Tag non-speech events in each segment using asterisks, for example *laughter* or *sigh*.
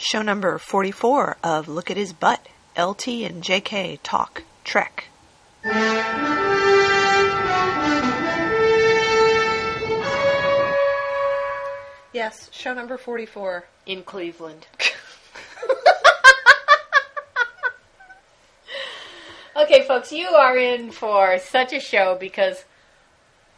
Show number 44 of Look at His Butt. LT and JK talk Trek. Yes, show number 44. in Cleveland. *laughs* okay, folks, you are in for such a show because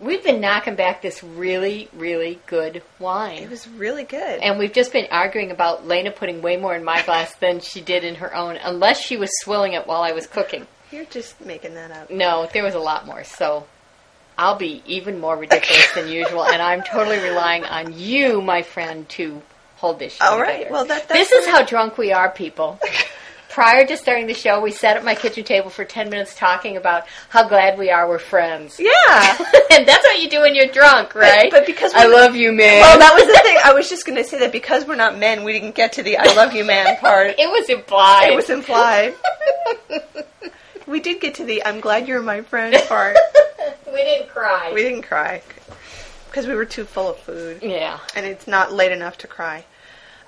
we've been knocking back this really, really good wine. It was really good. and we've just been arguing about Lena putting way more in my glass than she did in her own, unless she was swilling it while I was cooking. You're just making that up. No, there was a lot more, so I'll be even more ridiculous than *laughs* usual, and I'm totally relying on you, my friend, to hold this All right, well, that- this is how drunk we are, people. *laughs* Prior to starting the show, we sat at my kitchen table for 10 minutes talking about how glad we are we're friends. Yeah. *laughs* and that's what you do when you're drunk, right? but because I love you, man. well, that was the thing. I was just going to say that because we're not men, we didn't get to the I love you man part. *laughs* it was implied. It was implied. *laughs* we did get to the I'm glad you're my friend part. we didn't cry. We didn't cry because we were too full of food, yeah. and it's not late enough to cry.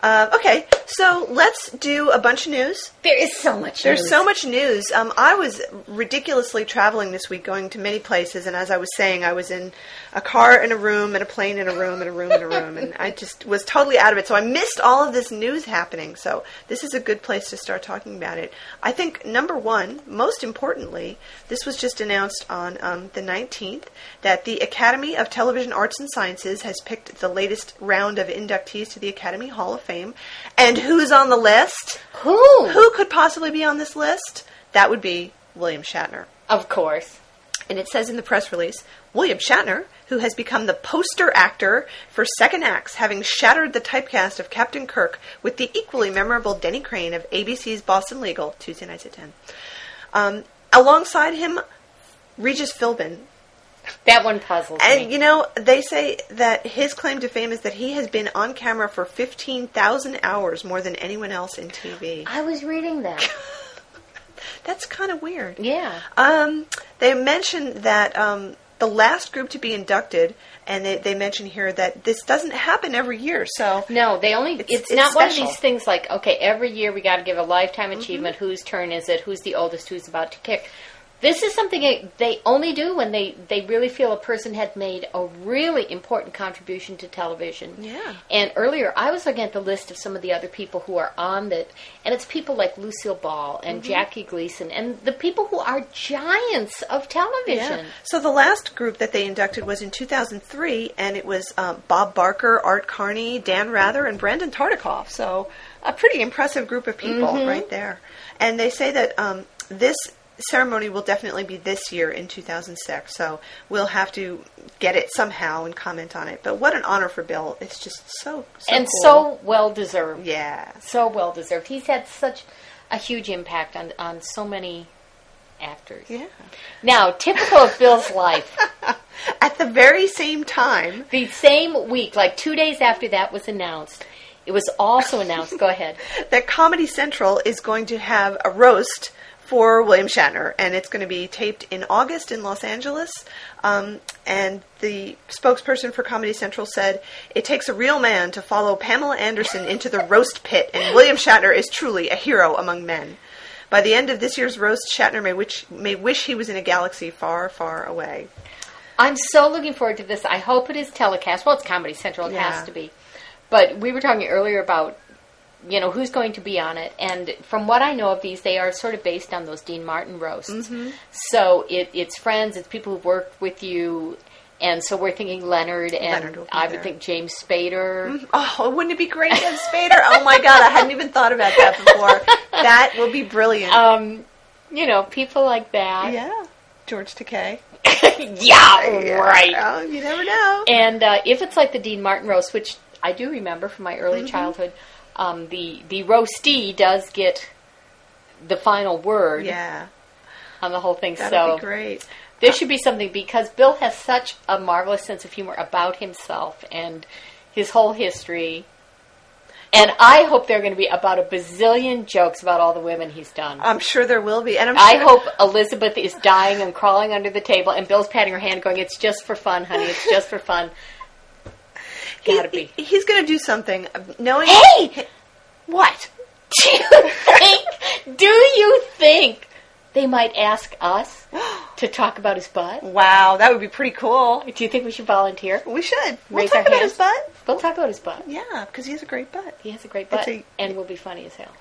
Uh, okay, so let's do a bunch of news. There is so much There's news. so much news. Um, I was ridiculously traveling this week, going to many places, and as I was saying, I was in a car in a room, and a plane in a room, and a room in a room, and I just was totally out of it. So I missed all of this news happening. So this is a good place to start talking about it. I think number one, most importantly, this was just announced on um, the 19th that the Academy of Television Arts and Sciences has picked the latest round of inductees to the Academy Hall of Fame, and who's on the list? Who? Who could possibly be on this list? That would be William Shatner. Of course. And it says in the press release William Shatner, who has become the poster actor for second acts, having shattered the typecast of Captain Kirk with the equally memorable Denny Crane of ABC's Boston Legal, Tuesday nights at 10. Um, alongside him, Regis Philbin. That one puzzles And, me. you know, they say that his claim to fame is that he has been on camera for 15,000 hours more than anyone else in TV. I was reading that. *laughs* That's kind of weird. yeah. Um, they mentioned that um, the last group to be inducted, and they, they mention here that this doesn't happen every year. So No, they only. It's- It's, it's not one of these things like okay, every year we got to give a lifetime achievement. Whose turn is it? Who's the oldest? Who's about to kick? This is something they- they only do when they they really feel a person had made a really important contribution to television. Yeah. And earlier, I was looking at the list of some of the other people who are on it, and it's people like Lucille Ball and Jackie Gleason, and the people who are giants of television. Yeah. So the last group that they inducted was in 2003, and it was uh, Bob Barker, Art Carney, Dan Rather, and Brandon Tartikoff. So a pretty impressive group of people right there. And they say that um, this ceremony will definitely be this year in 2006. So we'll have to get it somehow and comment on it. But what an honor for Bill! It's just so, so and cool. so well deserved. yeah. so well deserved. He's had such a huge impact on on so many actors. Yeah. Now, typical of Bill's life, *laughs* At the very same time, the same week, like two days after that was announced, it was also announced. Go ahead. *laughs* that Comedy Central is going to have a roast for William Shatner, and it's going to be taped in August in Los Angeles. Um, and the spokesperson for Comedy Central said, It takes a real man to follow Pamela Anderson into the roast pit, and William Shatner is truly a hero among men. By the end of this year's roast, Shatner may wish, may wish he was in a galaxy far, far away. I'm so looking forward to this. I hope it is telecast. Well, it's Comedy Central. It Yeah. has to be. But we were talking earlier about, you know, who's going to be on it. And from what I know of these, they are sort of based on those Dean Martin roasts. Mm-hmm. So it, it's friends, it's people who've worked with you. And so we're thinking Leonard, and Leonard I there. would think James Spader. Oh, wouldn't it be great to have Spader? Oh my God, I hadn't even thought about that before. That will be brilliant. Um, you know, people like that. yeah, George Takei. *laughs* yeah, right. Oh, you never know. And uh, if it's like the Dean Martin roast, which I do remember from my Mm-hmm. early childhood, um, the the roastee does get the final word Yeah, on the whole thing. that'd so be great. there should be something because Bill has such a marvelous sense of humor about himself and his whole history. And I hope there are going to be about a bazillion jokes about all the women he's done. I'm sure there will be, and I'm I sure, hope Elizabeth is dying and crawling under the table, and Bill's patting her hand, going, "It's just for fun, honey. It's just for fun." He- Gotta be. he's going to do something. Knowing Hey! What? *laughs* Do you think? Do you think they might ask us *gasps* to talk about his butt? Wow, that would be pretty cool. Do you think we should volunteer? We should. We'll talk our about hands. his butt. We'll talk about his butt. Yeah, because he has a great butt. He has a great butt, a- and will be funny as hell. *laughs*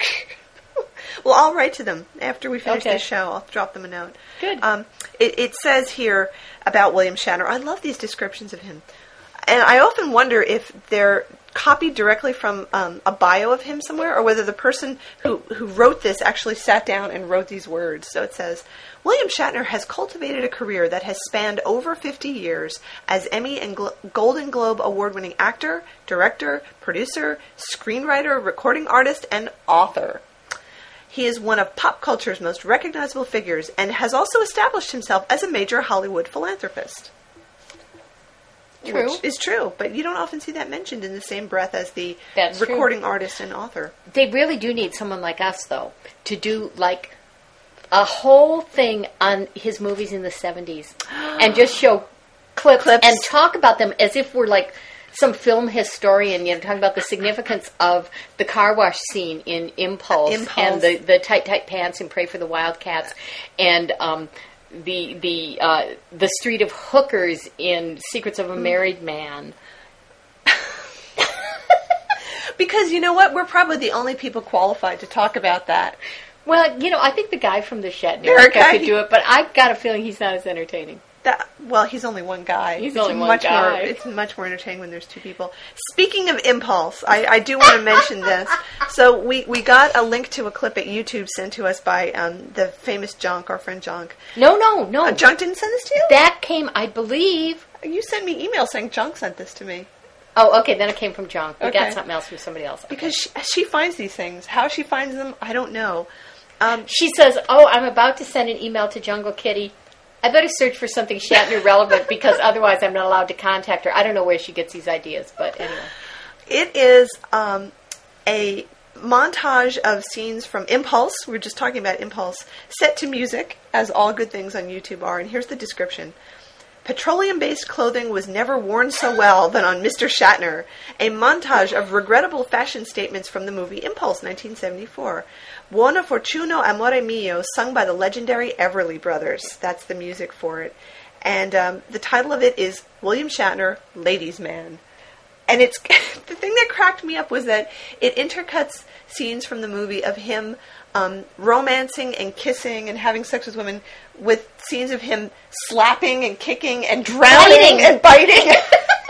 Well, I'll write to them after we finish Okay. this show. I'll drop them a note. Good. Um, it, it says here about William Shatner. I love these descriptions of him, and I often wonder if they're copied directly from um, a bio of him somewhere, or whether the person who who wrote this actually sat down and wrote these words. So it says. William Shatner has cultivated a career that has spanned over 50 years as Emmy and Glo- Golden Globe award winning actor, director, producer, screenwriter, recording artist, and author. He is one of pop culture's most recognizable figures and has also established himself as a major Hollywood philanthropist. True. Which is true, but you don't often see that mentioned in the same breath as the That's true. recording artist and author. They really do need someone like us, though, to do like a whole thing on his movies in the 70s *gasps* and just show clips, Clips. and talk about them as if we're like some film historian, you know, talking about the significance of the car wash scene in Impulse, Impulse. and the, the tight, tight pants and Pray for the Wildcats and um, the the uh, the street of hookers in Secrets of a Married Man. *laughs* Because you know what? We're probably the only people qualified to talk about that. Well, you know, I think the guy from the Shatner guy could do it, but I've got a feeling he's not as entertaining. That well, he's only one guy. He's It's only one much guy. More, it's much more entertaining when there's two people. Speaking of impulse, I, I do want to mention this. So we, we got a link to a clip at YouTube sent to us by um, the famous Junk, our friend Junk. No, no, no. Uh, Junk didn't send this to you. that came, I believe. you sent me email saying Junk sent this to me Oh, okay. Then it came from John. We Okay. got something else from somebody else. Okay. because she, she finds these things. How she finds them, I don't know. Um, she says, "Oh, I'm about to send an email to Jungle Kitty. I better search for something Shatner relevant because *laughs* otherwise I'm not allowed to contact her. I don't know where she gets these ideas, but anyway. It is um, a montage of scenes from Impulse. We are just talking about Impulse, set to music, as all good things on YouTube are. And here's the description. Petroleum based clothing was never worn so well than on Mr. Shatner. A montage of regrettable fashion statements from the movie Impulse 1974. Buona Fortuna Amore Mio, sung by the legendary Everly Brothers. That's the music for it. And um, the title of it is William Shatner, Ladies' Man and it's *laughs* the thing that cracked me up was that it intercuts scenes from the movie of him um, romancing and kissing and having sex with women with scenes of him slapping and kicking and drowning Biting. and biting *laughs*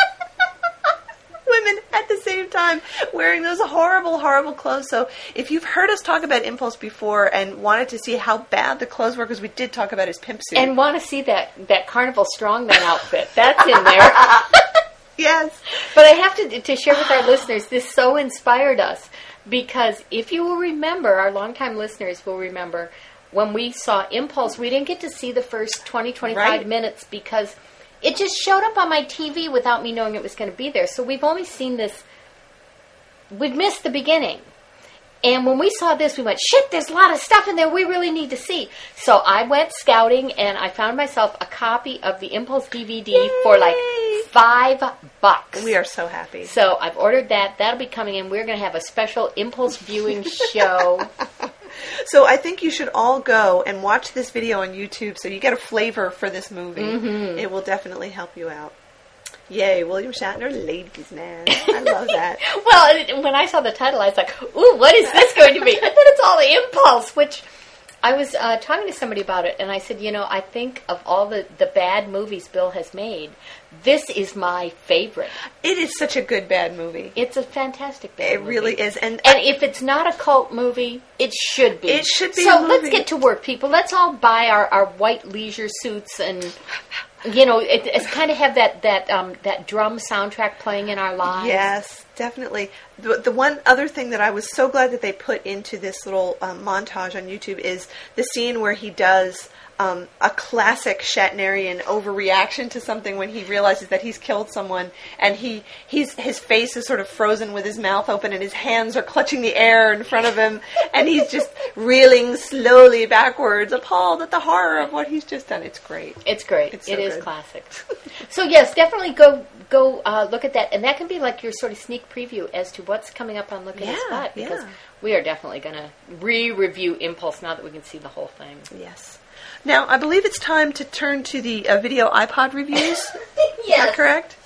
women at the same time wearing those horrible horrible clothes so if you've heard us talk about impulse before and wanted to see how bad the clothes were because we did talk about his pimp suit And want to see that that Carnival Strongman outfit? That's in there. *laughs* yes But I have to to share with our listeners. This so inspired us because if you will remember, our longtime listeners will remember when we saw Impulse. We didn't get to see the first 20, 25 Right. minutes because it just showed up on my TV without me knowing it was going to be there. So we've only seen this. We've missed the beginning. And when we saw this, we went, shit, there's a lot of stuff in there we really need to see. So I went scouting and I found myself a copy of the Impulse DVD for like five bucks. we are so happy So I've ordered that. That'll be coming in. We're going to have a special Impulse viewing *laughs* show. So I think you should all go and watch this video on YouTube so you get a flavor for this movie. Mm-hmm. It will definitely help you out. Yay, William Shatner, ladies man. I love that. *laughs* well, when I saw the title, I was like, ooh, what is this going to be? *laughs* And then it's all Impulse, which I was uh, talking to somebody about it, and I said, you know, I think of all the, the bad movies Bill has made, this is my favorite. It is such a good bad movie. It's a fantastic bad movie. It movie. really is. And, And if it's not a cult movie, it should be. It should be So let's get to work, people. Let's all buy our, our white leisure suits and, you know, it, it's kind of have that that um, that drum soundtrack playing in our lives. Yes, definitely. The, the one other thing that I was so glad that they put into this little um, montage on YouTube is the scene where he does um, a classic Shatnerian overreaction to something when he realizes that he's killed someone, and he he's his face is sort of frozen with his mouth open, and his hands are clutching the air in front of him, and he's just reeling slowly backwards, appalled at the horror of what he's just done. It's great. It's great. It's so It is classic. *laughs* so yes, definitely go go uh, look at that, and that can be like your sort of sneak preview as to what's coming up on Look at Yeah, the Spot because yeah. we are definitely going to re-review Impulse now that we can see the whole thing. Yes. Now, I believe it's time to turn to the uh, video iPod reviews. *laughs* Is that correct?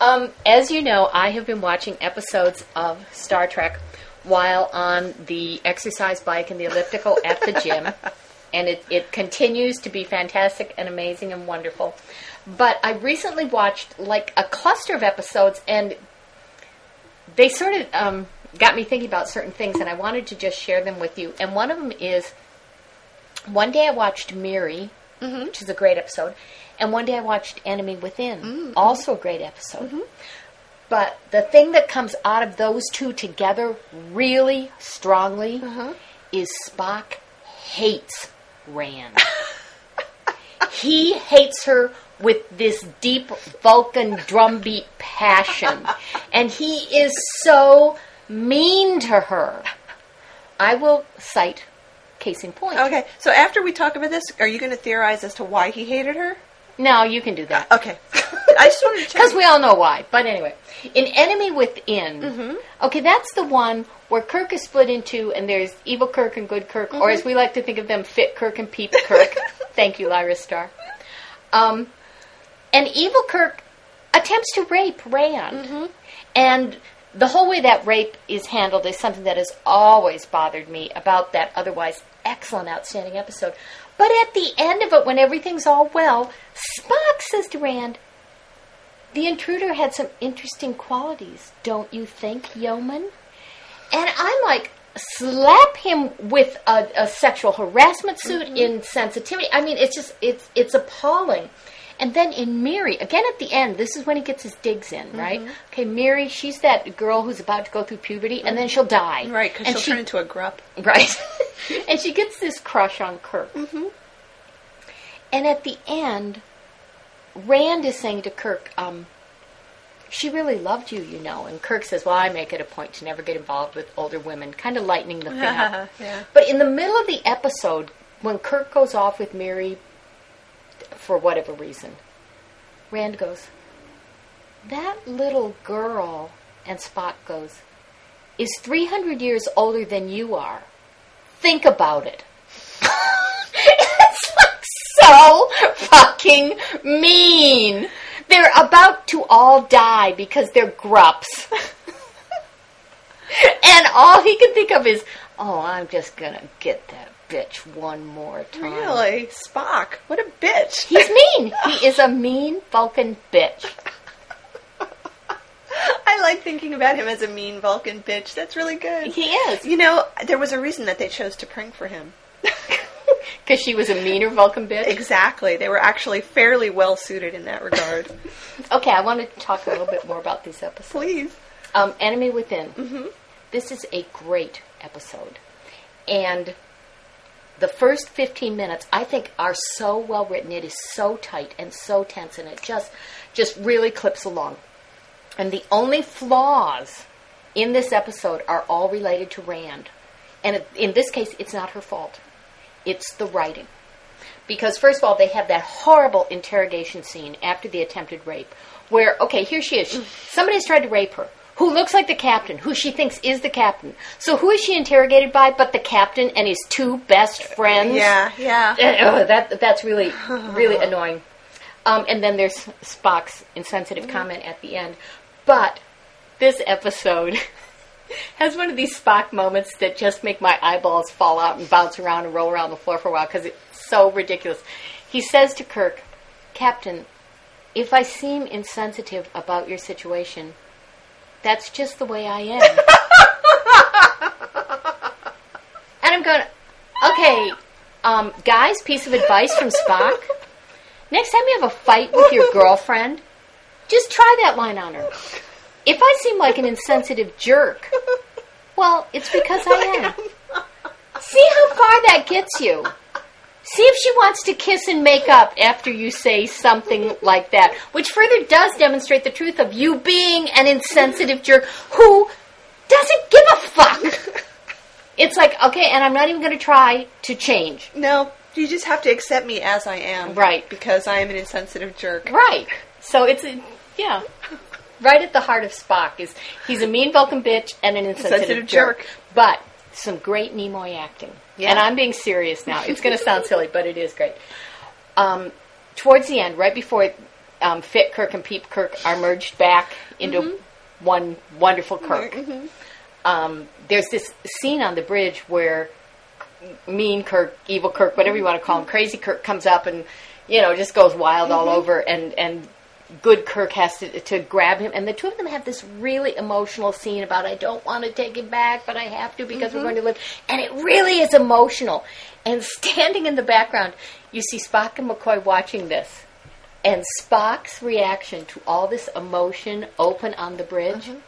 Um, as you know, I have been watching episodes of Star Trek while on the exercise bike and the elliptical at the gym, *laughs* and it, it continues to be fantastic and amazing and wonderful. But I recently watched like a cluster of episodes, and they sort of um, got me thinking about certain things, and I wanted to just share them with you. And one of them is one day I watched Miri, mm-hmm. which is a great episode, and one day I watched Enemy Within, mm, mm-hmm. also a great episode. Mm-hmm. But the thing that comes out of those two together really strongly uh-huh. is Spock hates Rand. *laughs* he hates her with this deep Vulcan drumbeat passion. And he is so mean to her. I will cite case in point. Okay, so after we talk about this, are you going to theorize as to why he hated her? No, you can do that. Okay. *laughs* I just wanted to check. Because we all know why. But anyway, in Enemy Within, okay, that's the one where Kirk is split in two, and there's evil Kirk and good Kirk, or as we like to think of them, fit Kirk and peep Kirk. *laughs* Thank you, Lyra Star. Um, and evil Kirk attempts to rape Rand, mm-hmm. and the whole way that rape is handled is something that has always bothered me about that otherwise excellent, outstanding episode. But at the end of it, when everything's all well, Spock says to Rand, the intruder had some interesting qualities, don't you think, yeoman? And I'm like slap him with a, a sexual harassment suit, mm-hmm. insensitivity. I mean, it's just it's it's appalling. And then in Miri, again at the end, this is when he gets his digs in, right? Okay, Miri, she's that girl who's about to go through puberty, and then she'll die, Right, because And she'll she- turn into a grup. Right. *laughs* and she gets this crush on Kirk. Mm-hmm. And at the end, Rand is saying to Kirk, um, she really loved you, you know. And Kirk says, well, I make it a point to never get involved with older women, kind of lightening the *laughs* thing up. yeah. But in the middle of the episode, when Kirk goes off with Miri for whatever reason, Rand goes, That little girl, and Spock goes, is 300 years older than you are. Think about it. *laughs* it's like so fucking mean. They're about to all die because they're grups. *laughs* and all he can think of is, oh, I'm just gonna get that bitch one more time. Really? Spock? What a bitch. He's mean. He is a mean Vulcan bitch. *laughs* I like thinking about him as a mean Vulcan bitch. That's really good. He is. You know, there was a reason that they chose T'Pring for him. *laughs* Because she was a meaner Vulcan bitch. Exactly. They were actually fairly well suited in that regard. *laughs* Okay, I want to talk a little bit more about these episodes. Please. Um, Enemy Within. Mm-hmm. This is a great episode. And the first 15 minutes, I think, are so well written. It is so tight and so tense, and it just, just really clips along. And the only flaws in this episode are all related to Rand. And it- in this case, it's not her fault. It's the writing. Because, first of all, they have that horrible interrogation scene after the attempted rape, where, okay, here she is. Somebody's tried to rape her, who looks like the captain, who she thinks is the captain. So, who is she interrogated by but the captain and his two best friends? Yeah, yeah. Ugh, that that's really *sighs* really annoying. Um, and then there's Spock's insensitive comment at the end. But this episode *laughs* has one of these Spock moments that just make my eyeballs fall out and bounce around and roll around the floor for a while because it's so ridiculous. He says to Kirk, "Captain, if I seem insensitive about your situation, that's just the way I am." *laughs* And I'm going, okay, um, guys, piece of advice from Spock. Next time you have a fight with your girlfriend, just try that line on her. If I seem like an insensitive jerk, well, it's because I *laughs* am. See how far that gets you. See if she wants to kiss and make up after you say something like that, which further does demonstrate the truth of you being an insensitive jerk who doesn't give a fuck. *laughs* It's like, okay, and I'm not even going to try to change. No, you just have to accept me as I am. Right. Because I am an insensitive jerk. Right. So it's, a, yeah. right at the heart of Spock is he's a mean Vulcan bitch and an insensitive Sensitive jerk. jerk. But some great Nimoy acting. Yeah. And I'm being serious now. It's going *laughs* to sound silly, but it is great. Um, towards the end, right before um, Fit Kirk and Peep Kirk are merged back into Mm-hmm. one wonderful Kirk, um, there's this scene on the bridge where mean Kirk, evil Kirk, whatever you want to call him, crazy Kirk comes up and you know just goes wild all over, and and good Kirk has to to grab him, and the two of them have this really emotional scene about I don't want to take him back, but I have to because we're mm-hmm. going to live, and it really is emotional. And *laughs* standing in the background, you see Spock and McCoy watching this. And Spock's reaction to all this emotion open on the bridge, mm-hmm.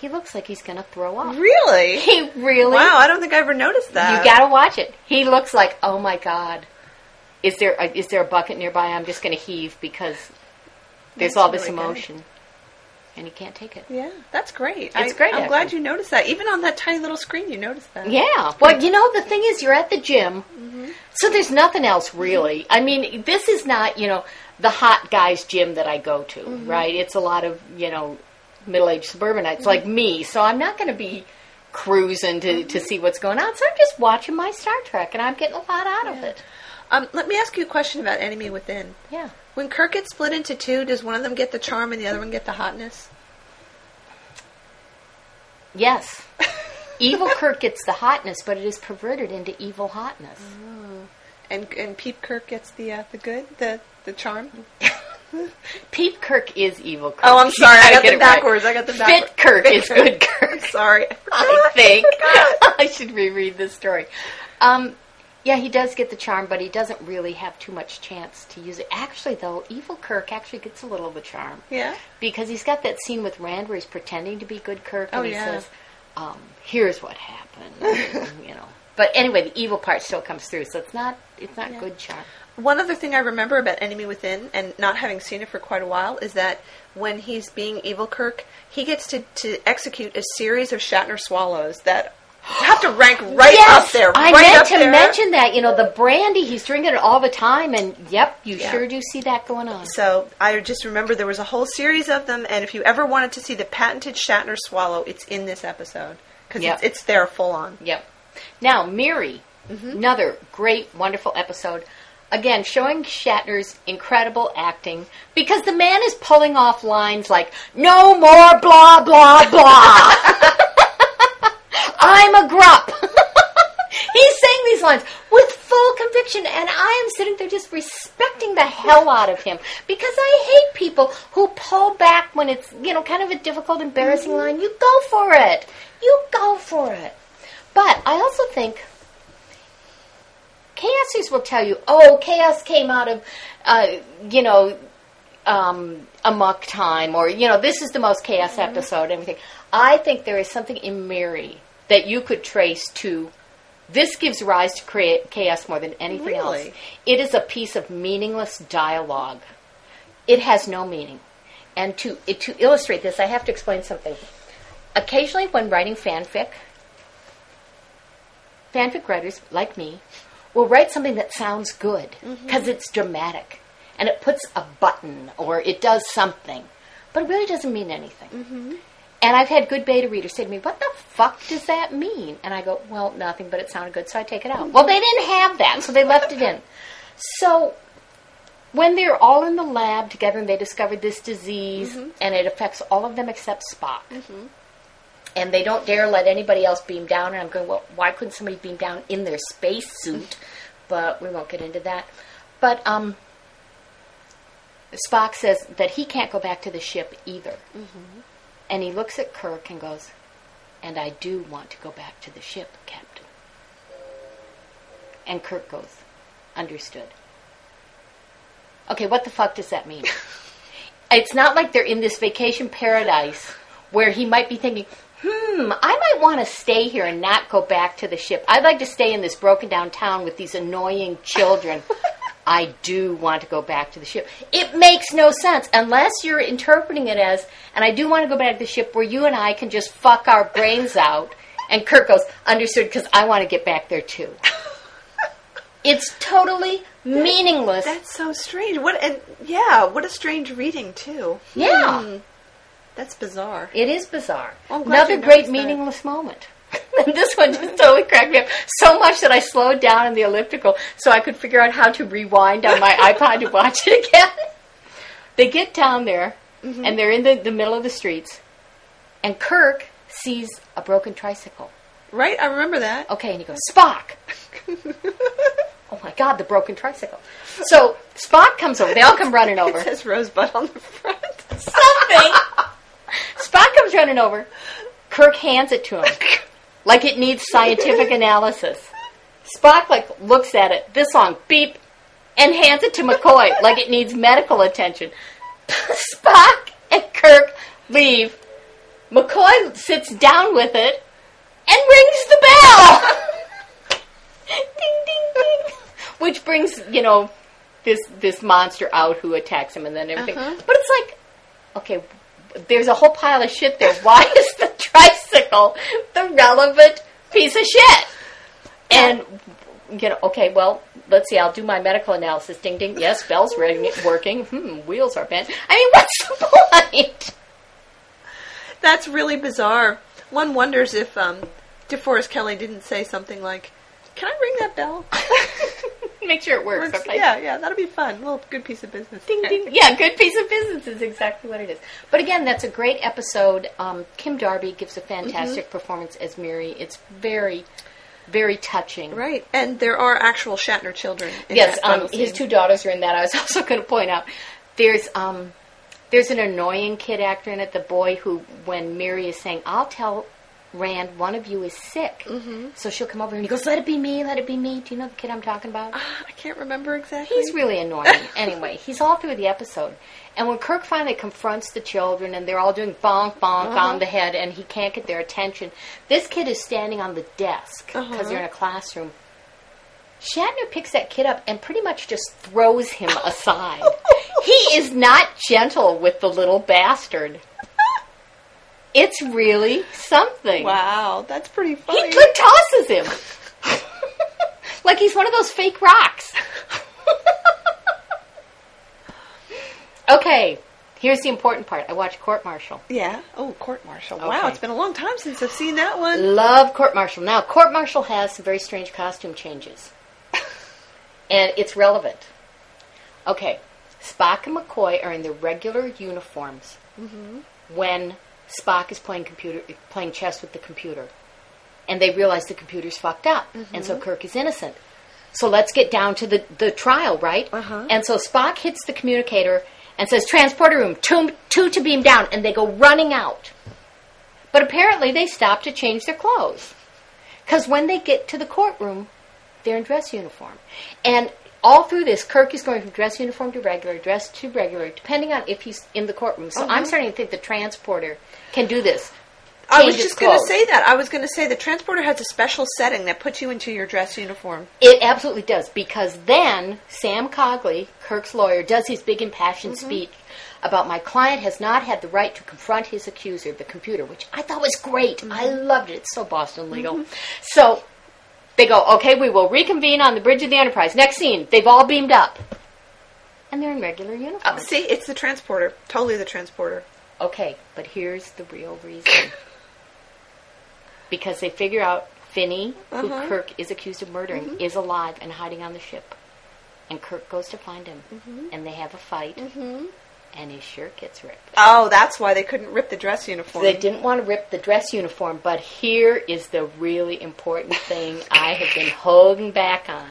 he looks like he's going to throw up. Really? *laughs* He really Wow, I don't think I ever noticed that. you gotta watch it. He looks like, oh my god, is there a, is there a bucket nearby? I'm just gonna heave because there's That's all this really good. emotion, and he can't take it. Yeah, that's great. It's I, great I'm glad you noticed that. Even on that tiny little screen, you noticed that. Yeah. Well, you know the thing is, you're at the gym, mm-hmm. so there's nothing else really. Mm-hmm. I mean, this is not you know the hot guys gym that I go to, mm-hmm. right? It's a lot of you know middle-aged suburbanites like me, so I'm not going to be cruising to, to see what's going on. So I'm just watching my Star Trek, and I'm getting a lot out of it. Um, let me ask you a question about Enemy Within. Yeah. When Kirk gets split into two, does one of them get the charm and the other one get the hotness? Yes. *laughs* evil Kirk gets the hotness, but it is perverted into evil hotness. And and Peep Kirk gets the uh, the good, the the charm. *laughs* Peep Kirk is evil Kirk. Oh, I'm *laughs* sorry, I got gotta the get it right. backwards. I got the backwards. Fit Kirk is good Kirk. Sorry, I think I should reread this story. Um, yeah, he does get the charm, but he doesn't really have too much chance to use it. Actually, though, evil Kirk actually gets a little of the charm Yeah. because he's got that scene with Rand where he's pretending to be good Kirk, and Oh, he yeah. says, um, "Here's what happened," *laughs* you know. But anyway, the evil part still comes through, so it's not it's not Yeah. good charm. One other thing I remember about Enemy Within, and not having seen it for quite a while, is that when he's being Evil Kirk, he gets to, to execute a series of Shatner swallows that have to rank *gasps* right yes, up there. I meant to there. mention that. You know, the brandy, he's drinking it all the time, and yep, you Yeah. sure do see that going on. So I just remember there was a whole series of them, and if you ever wanted to see the patented Shatner swallow, it's in this episode because Yep. it's, it's there full on. Yep. Now, Miri, Mm-hmm. another great, wonderful episode. Again, showing Shatner's incredible acting because the man is pulling off lines like "No more blah blah blah." *laughs* I'm a grup. *laughs* He's saying these lines with full conviction, and I am sitting there just respecting the hell out of him because I hate people who pull back when it's you know kind of a difficult, embarrassing line. You go for it. You go for it. But I also think chaosies will tell you, oh, chaos came out of, uh, you know, um, amok time, or you know, this is the most chaos episode. and Everything. I think there is something in Miri that you could trace to. This gives rise to create chaos more than anything else. It is a piece of meaningless dialogue. It has no meaning. And to it, to illustrate this, I have to explain something. Occasionally, when writing fanfic, fanfic writers like me will write something that sounds good mm-hmm. because it's dramatic and it puts a button or it does something, but it really doesn't mean anything. Mm-hmm. And I've had good beta readers say to me, "What the fuck does that mean?" And I go, "Well, nothing, but it sounded good, so I take it out." Well, they didn't have that, so they left it in. So when they're all in the lab together and they discovered this disease mm-hmm. and it affects all of them except Spock. Mm-hmm. And they don't dare let anybody else beam down. And I'm going, well, why couldn't somebody beam down in their space suit? Mm-hmm. but we won't get into that. But um, Spock says that he can't go back to the ship either. And he looks at Kirk and goes, And I do want to go back to the ship, Captain. And Kirk goes, Understood. Okay, what the fuck does that mean? *laughs* it's not like they're in this vacation paradise where he might be thinking, hmm, I might want to stay here and not go back to the ship. I'd like to stay in this broken down town with these annoying children. *laughs* I do want to go back to the ship. It makes no sense unless you're interpreting it as, and I do want to go back to the ship where you and I can just fuck our brains out. And Kirk goes, understood, because I want to get back there too. *laughs* It's totally meaningless. That's so strange. What and yeah, what a strange reading too. Yeah. Hmm. That's bizarre. It is bizarre. Well, Another great noticed that. meaningless moment. *laughs* and this one just totally cracked me up so much that I slowed down in the elliptical so I could figure out how to rewind on my *laughs* iPod to watch it again. *laughs* They get down there Mm-hmm. and they're in the, the middle of the streets, and Kirk sees a broken tricycle. Right? I remember that. Okay, and he goes, Spock! oh my god, the broken tricycle. So Spock comes over. They all come running over. It says Rosebud on the front. something. Spock comes running over. Kirk hands it to him like it needs scientific analysis. Spock like looks at it, this long, beep, and hands it to McCoy like it needs medical attention. *laughs* Spock and Kirk leave. McCoy sits down with it and rings the bell. *laughs* ding ding ding. Which brings, you know, this this monster out who attacks him and then everything. Uh-huh. But it's like okay, there's a whole pile of shit there. Why *laughs* is the tricycle the relevant piece of shit? And you know, okay, well, let's see. I'll do my medical analysis. Ding ding. Yes, bell's ring, working. Hmm, wheels are bent. I mean, *laughs* what's the point? That's really bizarre. One wonders if um, DeForest Kelley didn't say something like, "Can I ring that bell?" *laughs* *laughs* Make sure it works. Okay. Yeah, yeah, that'll be fun. A little good piece of business. Ding, ding. *laughs* Yeah, good piece of business is exactly what it is. But again, that's a great episode. Um, Kim Darby gives a fantastic performance as Miri. It's very, very touching. Right, and there are actual Shatner children. In Yes, that um, his two daughters are in that. I was *laughs* also going to point out there's um, there's an annoying kid actor in it. The boy who, when Miri is saying, "I'll tell Rand, one of you is sick," mm-hmm. so she'll come over and he goes, "Let it be me, let it be me." Do you know the kid I'm talking about? Ah, I can't remember exactly. He's really annoying. *laughs* anyway, he's all through the episode. And when Kirk finally confronts the children and they're all doing bonk bonk Uh-huh. on the head and he can't get their attention, this kid is standing on the desk because Uh-huh. they're in a classroom. Shatner picks that kid up and pretty much just throws him aside. *laughs* he is not gentle with the little bastard. It's really something. Wow, that's pretty funny. He good tosses him. *laughs* like he's one of those fake rocks. *laughs* okay, here's the important part. I watched Court Martial. yeah. Oh, court martial. Okay. Wow, it's been a long time since I've seen that one. Love Court Martial. Now, Court Martial has some very strange costume changes. *laughs* and it's relevant. Okay, Spock and McCoy are in their regular uniforms mm-hmm. when Spock is playing computer playing chess with the computer. And they realize the computer's fucked up. And so Kirk is innocent. So let's get down to the, the trial, right? Uh-huh. And so Spock hits the communicator and says, Transporter room, two, two to beam down. And they go running out. But apparently they stop to change their clothes. Because when they get to the courtroom, they're in dress uniform. And all through this, Kirk is going from dress uniform to regular, dress to regular, depending on if he's in the courtroom. So I'm uh-huh. starting to think the transporter can do this. I was just going to say that. I was going to say the transporter has a special setting that puts you into your dress uniform. It absolutely does because then Sam Cogley, Kirk's lawyer, does his big impassioned mm-hmm. speech about my client has not had the right to confront his accuser, the computer, which I thought was great. I mm-hmm. loved it. It's so Boston legal. Mm-hmm. So they go, okay, we will reconvene on the bridge of the Enterprise. Next scene, they've all beamed up. And they're in regular Uh, uniforms. see, it's the transporter. Totally the transporter. Okay, but here's the real reason. *laughs* because they figure out Finney, who Uh-huh. Kirk is accused of murdering, is alive and hiding on the ship. And Kirk goes to find him. And they have a fight. And his shirt gets ripped. Oh, that's why they couldn't rip the dress uniform. They didn't want to rip the dress uniform, but here is the really important thing I have been *laughs* holding back on.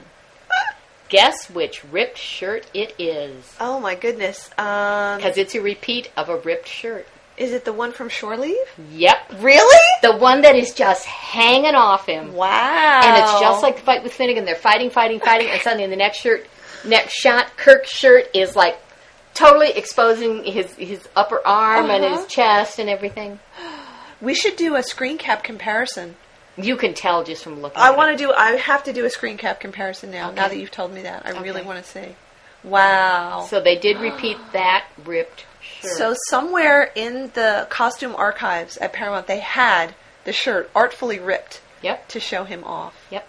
Guess which ripped shirt it is? Oh my goodness. Um, Because it's a repeat of a ripped shirt. is it the one from Shore Leave? Yep. Really? The one that is just hanging off him. Wow. And it's just like the fight with Finnegan. They're fighting, fighting, fighting, and suddenly in the next shirt, next shot, Kirk's shirt is like totally exposing his his upper arm and Uh-huh. his chest and everything. *gasps* we should do a screen cap comparison. You can tell just from looking. I want to do. I have to do a screen cap comparison now. Now that you've told me that, I really want to say, wow. So they did repeat *gasps* that ripped shirt. So somewhere in the costume archives at Paramount, they had the shirt artfully ripped yep, to show him off. yep.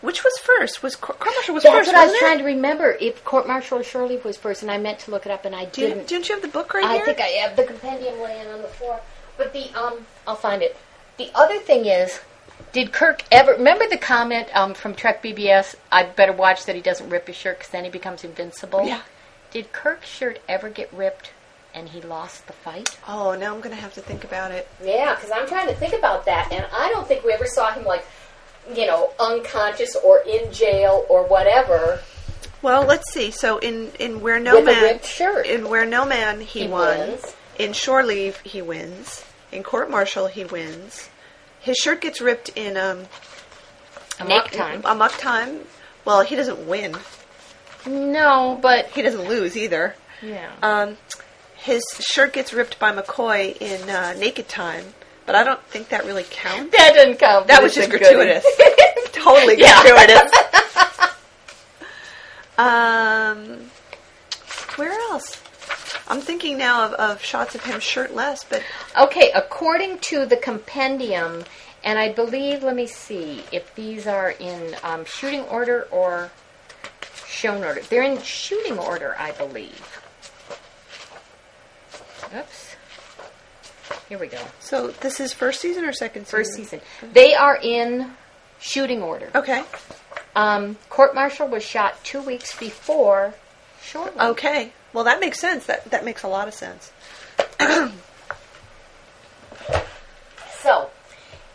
Which was first? Was court martial was That's first? what I was it? trying to remember. If court martial or Shore Leave was first, and I meant to look it up, and I Do didn't. didn't you have the book right I here? I think I have the compendium laying on the floor. But the um, I'll find it. The other thing is, did Kirk ever remember the comment um, from Trek BBS? I better watch that he doesn't rip his shirt because then he becomes invincible. Yeah. Did Kirk's shirt ever get ripped and he lost the fight? Oh, now I'm going to have to think about it. Yeah, because I'm trying to think about that, and I don't think we ever saw him like, you know, unconscious or in jail or whatever. Well, let's see. So in in where no With man ripped shirt. in where no man he, He won. wins. In shore leave he wins. In court martial he wins. His shirt gets ripped in um Amok Time. A muck time. Well, he doesn't win. No, but He doesn't lose either. yeah. Um, his shirt gets ripped by McCoy in uh, naked time, but I don't think that really counts. *laughs* that didn't count. That was just gratuitous. *laughs* totally gratuitous. *laughs* um, where else? I'm thinking now of, of shots of him shirtless, but Okay, according to the compendium, and I believe, let me see if these are in um, shooting order or shown order. They're in shooting order, I believe. Oops. Here we go. so this is first season or second season? First season. They are in shooting order. Okay. Um, Court Martial was shot two weeks before Shore Leave. Okay. Well, that makes sense. That that makes a lot of sense. So,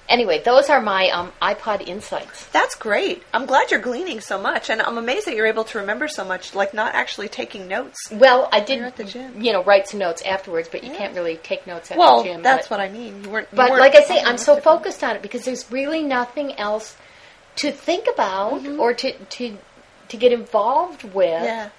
anyway, those are my um, iPod insights. That's great. I'm glad you're gleaning so much, and I'm amazed that you're able to remember so much, like not actually taking notes. Well, I did, at the gym. you know, write some notes afterwards, but you can't really take notes at Well, the gym. Well, that's but, what I mean. You weren't. you But weren't like I say, I'm so focused on it because there's really nothing else to think about Mm-hmm. or to to to get involved with. Yeah.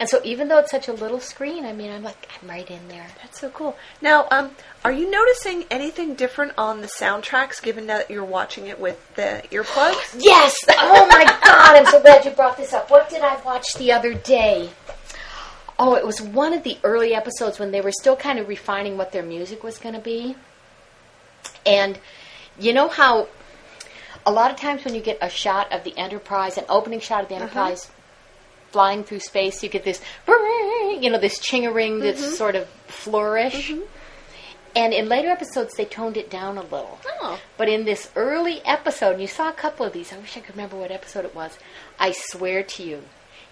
And so, even though it's such a little screen, I mean, I'm like, I'm right in there. That's so cool. Now, um, are you noticing anything different on the soundtracks, given that you're watching it with the earplugs? *gasps* Yes! Oh my God! I'm so glad you brought this up. What did I watch the other day? Oh, it was one of the early episodes when they were still kind of refining what their music was going to be. And you know how a lot of times when you get a shot of the Enterprise, an opening shot of the Enterprise flying through space, you get this, you know, this chingering, this mm-hmm. sort of flourish. Mm-hmm. And in later episodes, they toned it down a little. Oh. But in this early episode, and you saw a couple of these, I wish I could remember what episode it was. I swear to you,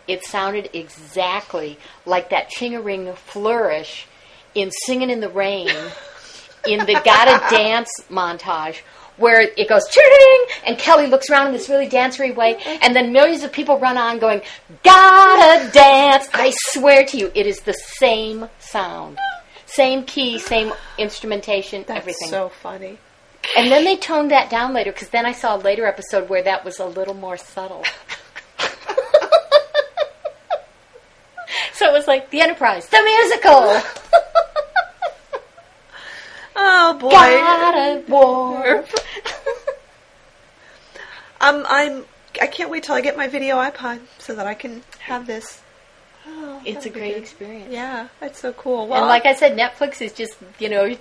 it sounded exactly like that chingering flourish in Singing in the Rain in the Gotta *laughs* Dance montage. Where it goes ching, and Kelly looks around in this really dancery way, and then millions of people run on going, "Gotta dance!" I swear to you, it is the same sound, same key, same instrumentation, That's everything. so funny. And then they toned that down later because then I saw a later episode where that was a little more subtle. *laughs* so it was like the Enterprise, the musical, *laughs* Oh boy. God of War. Um, I'm. I can't wait till I get my video iPod so that I can have this. Oh, It's a great good. experience. Yeah, that's so cool. Well, And like I said, Netflix is just you know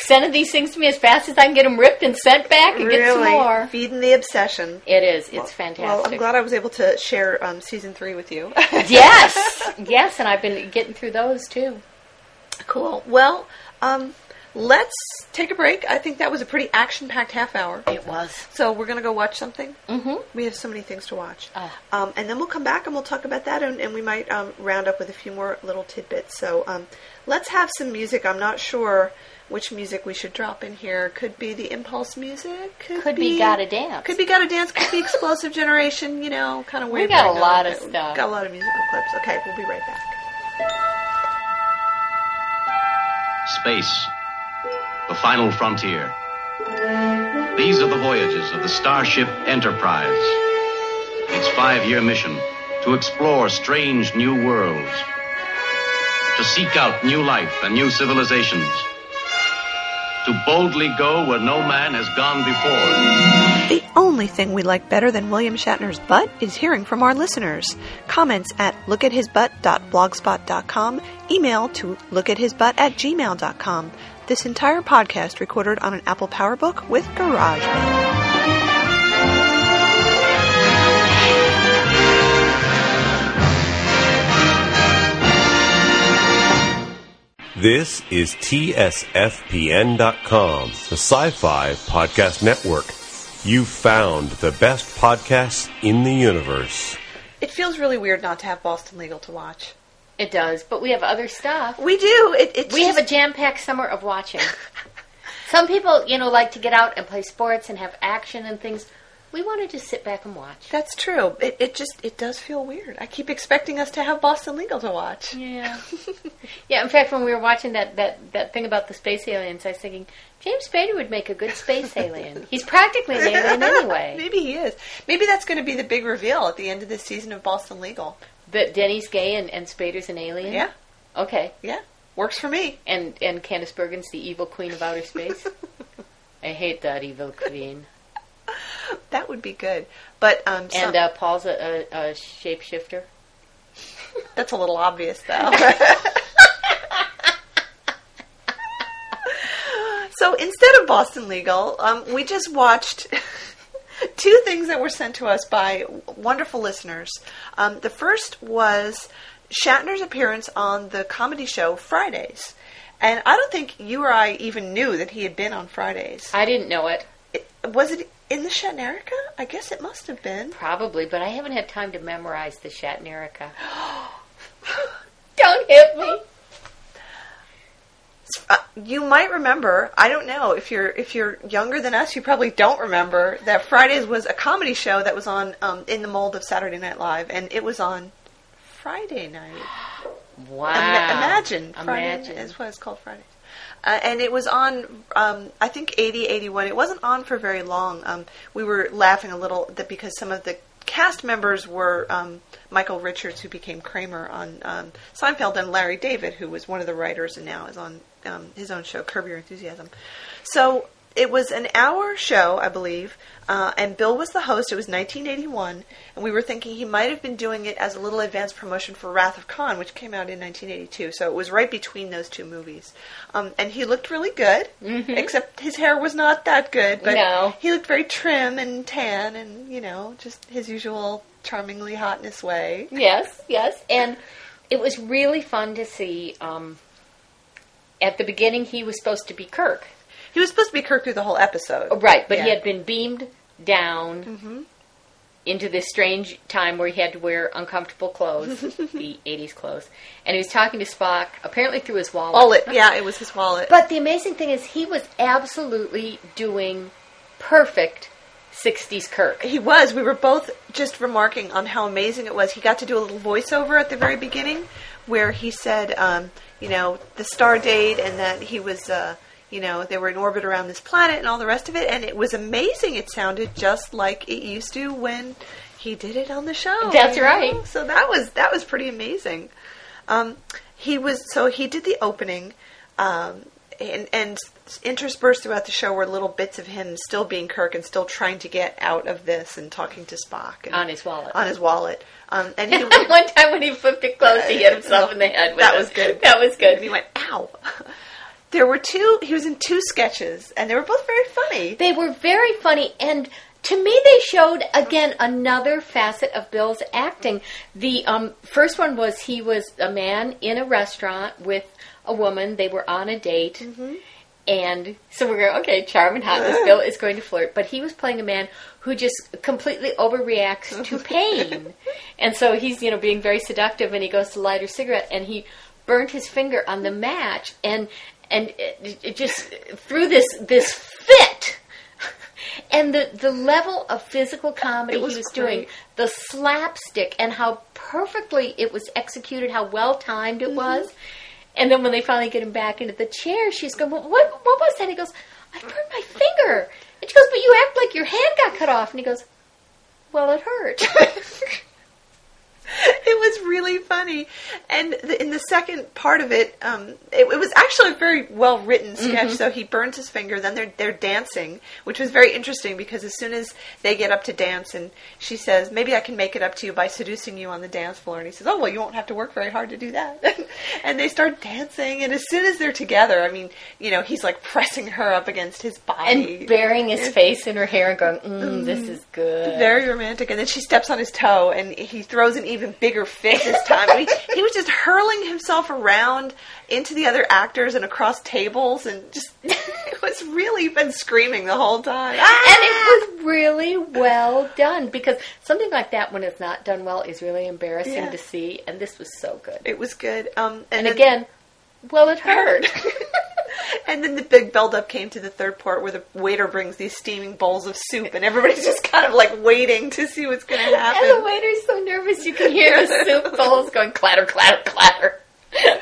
sending these things to me as fast as I can get them ripped and sent back and get some more. feeding the obsession. It is. It's Well, fantastic. I'm glad I was able to share um, season three with you. *laughs* yes, *laughs* yes, and I've been getting through those too. cool. Well, um, let's take a break. I think that was a pretty action-packed half hour. It was. So we're gonna go watch something. Mm-hmm. We have so many things to watch. Oh. Um, and then we'll come back and we'll talk about that, and, and we might um, round up with a few more little tidbits. So um, let's have some music. I'm not sure which music we should drop in here. Could be the Impulse music. Could, Could be Gotta Dance. Could be Gotta Dance. Could be Explosive Generation. You know, kind of weird. We got a lot on. of stuff. Got a lot of musical clips. Okay, we'll be right back. Space, the final frontier. These are the voyages of the Starship Enterprise. Its five year mission to explore strange new worlds, to seek out new life and new civilizations, to boldly go where no man has gone before. The only thing we like better than William Shatner's butt is hearing from our listeners. Comments at lookathisbutt.blogspot.com, email to lookathisbutt at gmail.com. This entire podcast recorded on an Apple PowerBook with GarageBand. This is TSFPN.com, the sci fi podcast network. You found the best podcasts in the universe. It feels really weird not to have Boston Legal to watch. It does, but we have other stuff. We do. It, it's We have a jam-packed summer of watching. *laughs* Some people, you know, like to get out and play sports and have action and things. We want to just sit back and watch. That's true. It, it just it does feel weird. I keep expecting us to have Boston Legal to watch. Yeah. *laughs* yeah, in fact, when we were watching that, that, that thing about the space aliens, I was thinking, James Spader would make a good space *laughs* alien. He's practically an alien anyway. Maybe he is. Maybe that's going to be the big reveal at the end of this season of Boston Legal. But Denny's gay and, and Spader's an alien? Yeah, Okay. yeah, works for me. And, and Candice Bergen's the evil queen of outer space? *laughs* I hate that evil queen. *laughs* That would be good. But um, some- And uh, Paul's a, a, a shapeshifter. *laughs* that's a little obvious, though. so instead of Boston Legal, um, we just watched two things that were sent to us by wonderful listeners. Um, the first was Shatner's appearance on the comedy show Fridays. And I don't think you or I even knew that he had been on Fridays. I didn't know it. It- was it in the Shatnerica? I guess it must have been. Probably, but I haven't had time to memorize the Shatnerica. *gasps* Don't hit me. *laughs* Uh, you might remember. I don't know if you're if you're younger than us. You probably don't remember that Fridays was a comedy show that was on um, in the mold of Saturday Night Live, and it was on Friday night. Wow. Ima- imagine Friday Imagine. is what it's called Fridays. Uh, and it was on, um, I think, 80, 81. It wasn't on for very long. Um, we were laughing a little that because some of the cast members were um, Michael Richards, who became Kramer on um, Seinfeld, and Larry David, who was one of the writers and now is on um, his own show, Curb Your Enthusiasm. So it was an hour show, I believe, uh, and Bill was the host. It was 1981, and we were thinking he might have been doing it as a little advance promotion for Wrath of Khan, which came out in 1982. So it was right between those two movies. Um, and he looked really good, except his hair was not that good. But No. he looked very trim and tan, and you know, just his usual charmingly hotness way. Yes, yes. And it was really fun to see. Um, at the beginning, he was supposed to be Kirk. He was supposed to be Kirk through the whole episode, Oh, right, but he had been beamed down into this strange time where he had to wear uncomfortable clothes, *laughs* the 80s clothes. And he was talking to Spock, apparently through his wallet. Wallet, yeah, it was his wallet. But the amazing thing is, he was absolutely doing perfect 60s Kirk. He was. We were both just remarking on how amazing it was. He got to do a little voiceover at the very beginning where he said, um, you know, the star date and that he was, uh, you know, they were in orbit around this planet and all the rest of it. And it was amazing. It sounded just like it used to when he did it on the show. That's you know? right. So that was that was pretty amazing. Um, he was so he did the opening, um, and and interspersed throughout the show were little bits of him still being Kirk and still trying to get out of this and talking to Spock and, On his wallet. on his wallet. Um, and he, *laughs* One time when he flipped it closed, he hit himself in the head. With That it. was good. That was and he went, "Ow." *laughs* There were two. He was in two sketches, and they were both very funny. They were very funny, and to me, they showed again another facet of Bill's acting. The um, first one was he was a man in a restaurant with a woman. They were on a date. And so we're going, okay, charm and hotness. Bill is going to flirt, but he was playing a man who just completely overreacts to *laughs* pain. and so he's, you know, being very seductive, and he goes to light a cigarette, and he burnt his finger on the match, and and it, it just through this this fit. *laughs* And the, the level of physical comedy was he was doing, the slapstick, and how perfectly it was executed, how well timed Mm-hmm. it was. And then when they finally get him back into the chair, she's going, well, what, what was that? He goes, I burned my finger. And she goes, but you act like your hand got cut off. And he goes, well, it hurt. *laughs* *laughs* it was really funny. And the, in the second part of it, um, it, it was actually a very well written sketch. So he burns his finger. Then they're they're dancing, which was very interesting because as soon as they get up to dance, and she says, "Maybe I can make it up to you by seducing you on the dance floor," and he says, "Oh well, you won't have to work very hard to do that." *laughs* and they start dancing, and as soon as they're together, I mean, you know, he's like pressing her up against his body. and burying his *laughs* face in her hair and going, mm, this is good. very romantic. And then she steps on his toe, and he throws an even bigger bigger fit this time. he, he was just hurling himself around into the other actors and across tables, and just *laughs* it was really been screaming the whole time. Ah! and it was really well done because something like that when it's not done well is really embarrassing Yeah. to see and this was so good It was good. Um, and then- again well it hurt *laughs* and then the big buildup came to the third part where the waiter brings these steaming bowls of soup, and everybody's just kind of like waiting to see what's going to happen. and the waiter's so nervous you can hear the *laughs* soup bowls going clatter clatter clatter *laughs*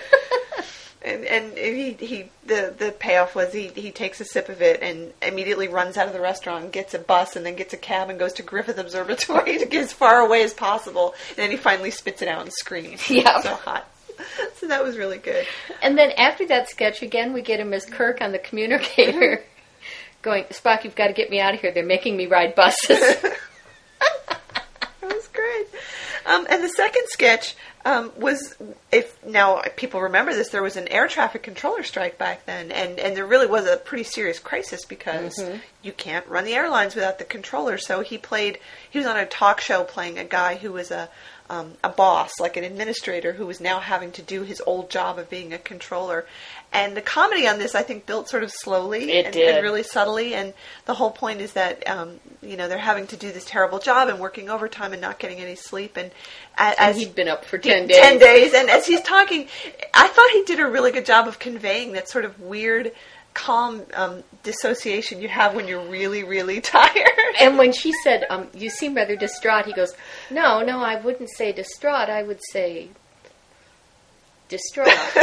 And and he, he the the payoff was he he takes a sip of it and immediately runs out of the restaurant, gets a bus, and then gets a cab and goes to Griffith Observatory to get as far away as possible. And then he finally spits it out and screams. Yeah. so hot. *laughs* So that was really good. and then after that sketch again we get him as Kirk on the communicator *laughs* going Spock you've got to get me out of here they're making me ride buses *laughs* That was great. Um, and the second sketch um, was if now people remember this, there was an air traffic controller strike back then, and and there really was a pretty serious crisis because you can't run the airlines without the controller. So he played. He was on a talk show playing a guy who was a um, a boss, like an administrator, who was now having to do his old job of being a controller. And the comedy on this, I think, built sort of slowly and, and really subtly. And the whole point is that um, you know they're having to do this terrible job and working overtime and not getting any sleep. And a- and as he'd been up for yeah, 10 days 10 days. And as he's talking, I thought he did a really good job of conveying that sort of weird, calm um, dissociation you have when you're really, really *laughs* tired. And when she said, um, "You seem rather distraught," he goes, "No, no, I wouldn't say distraught. I would say distraught." *laughs*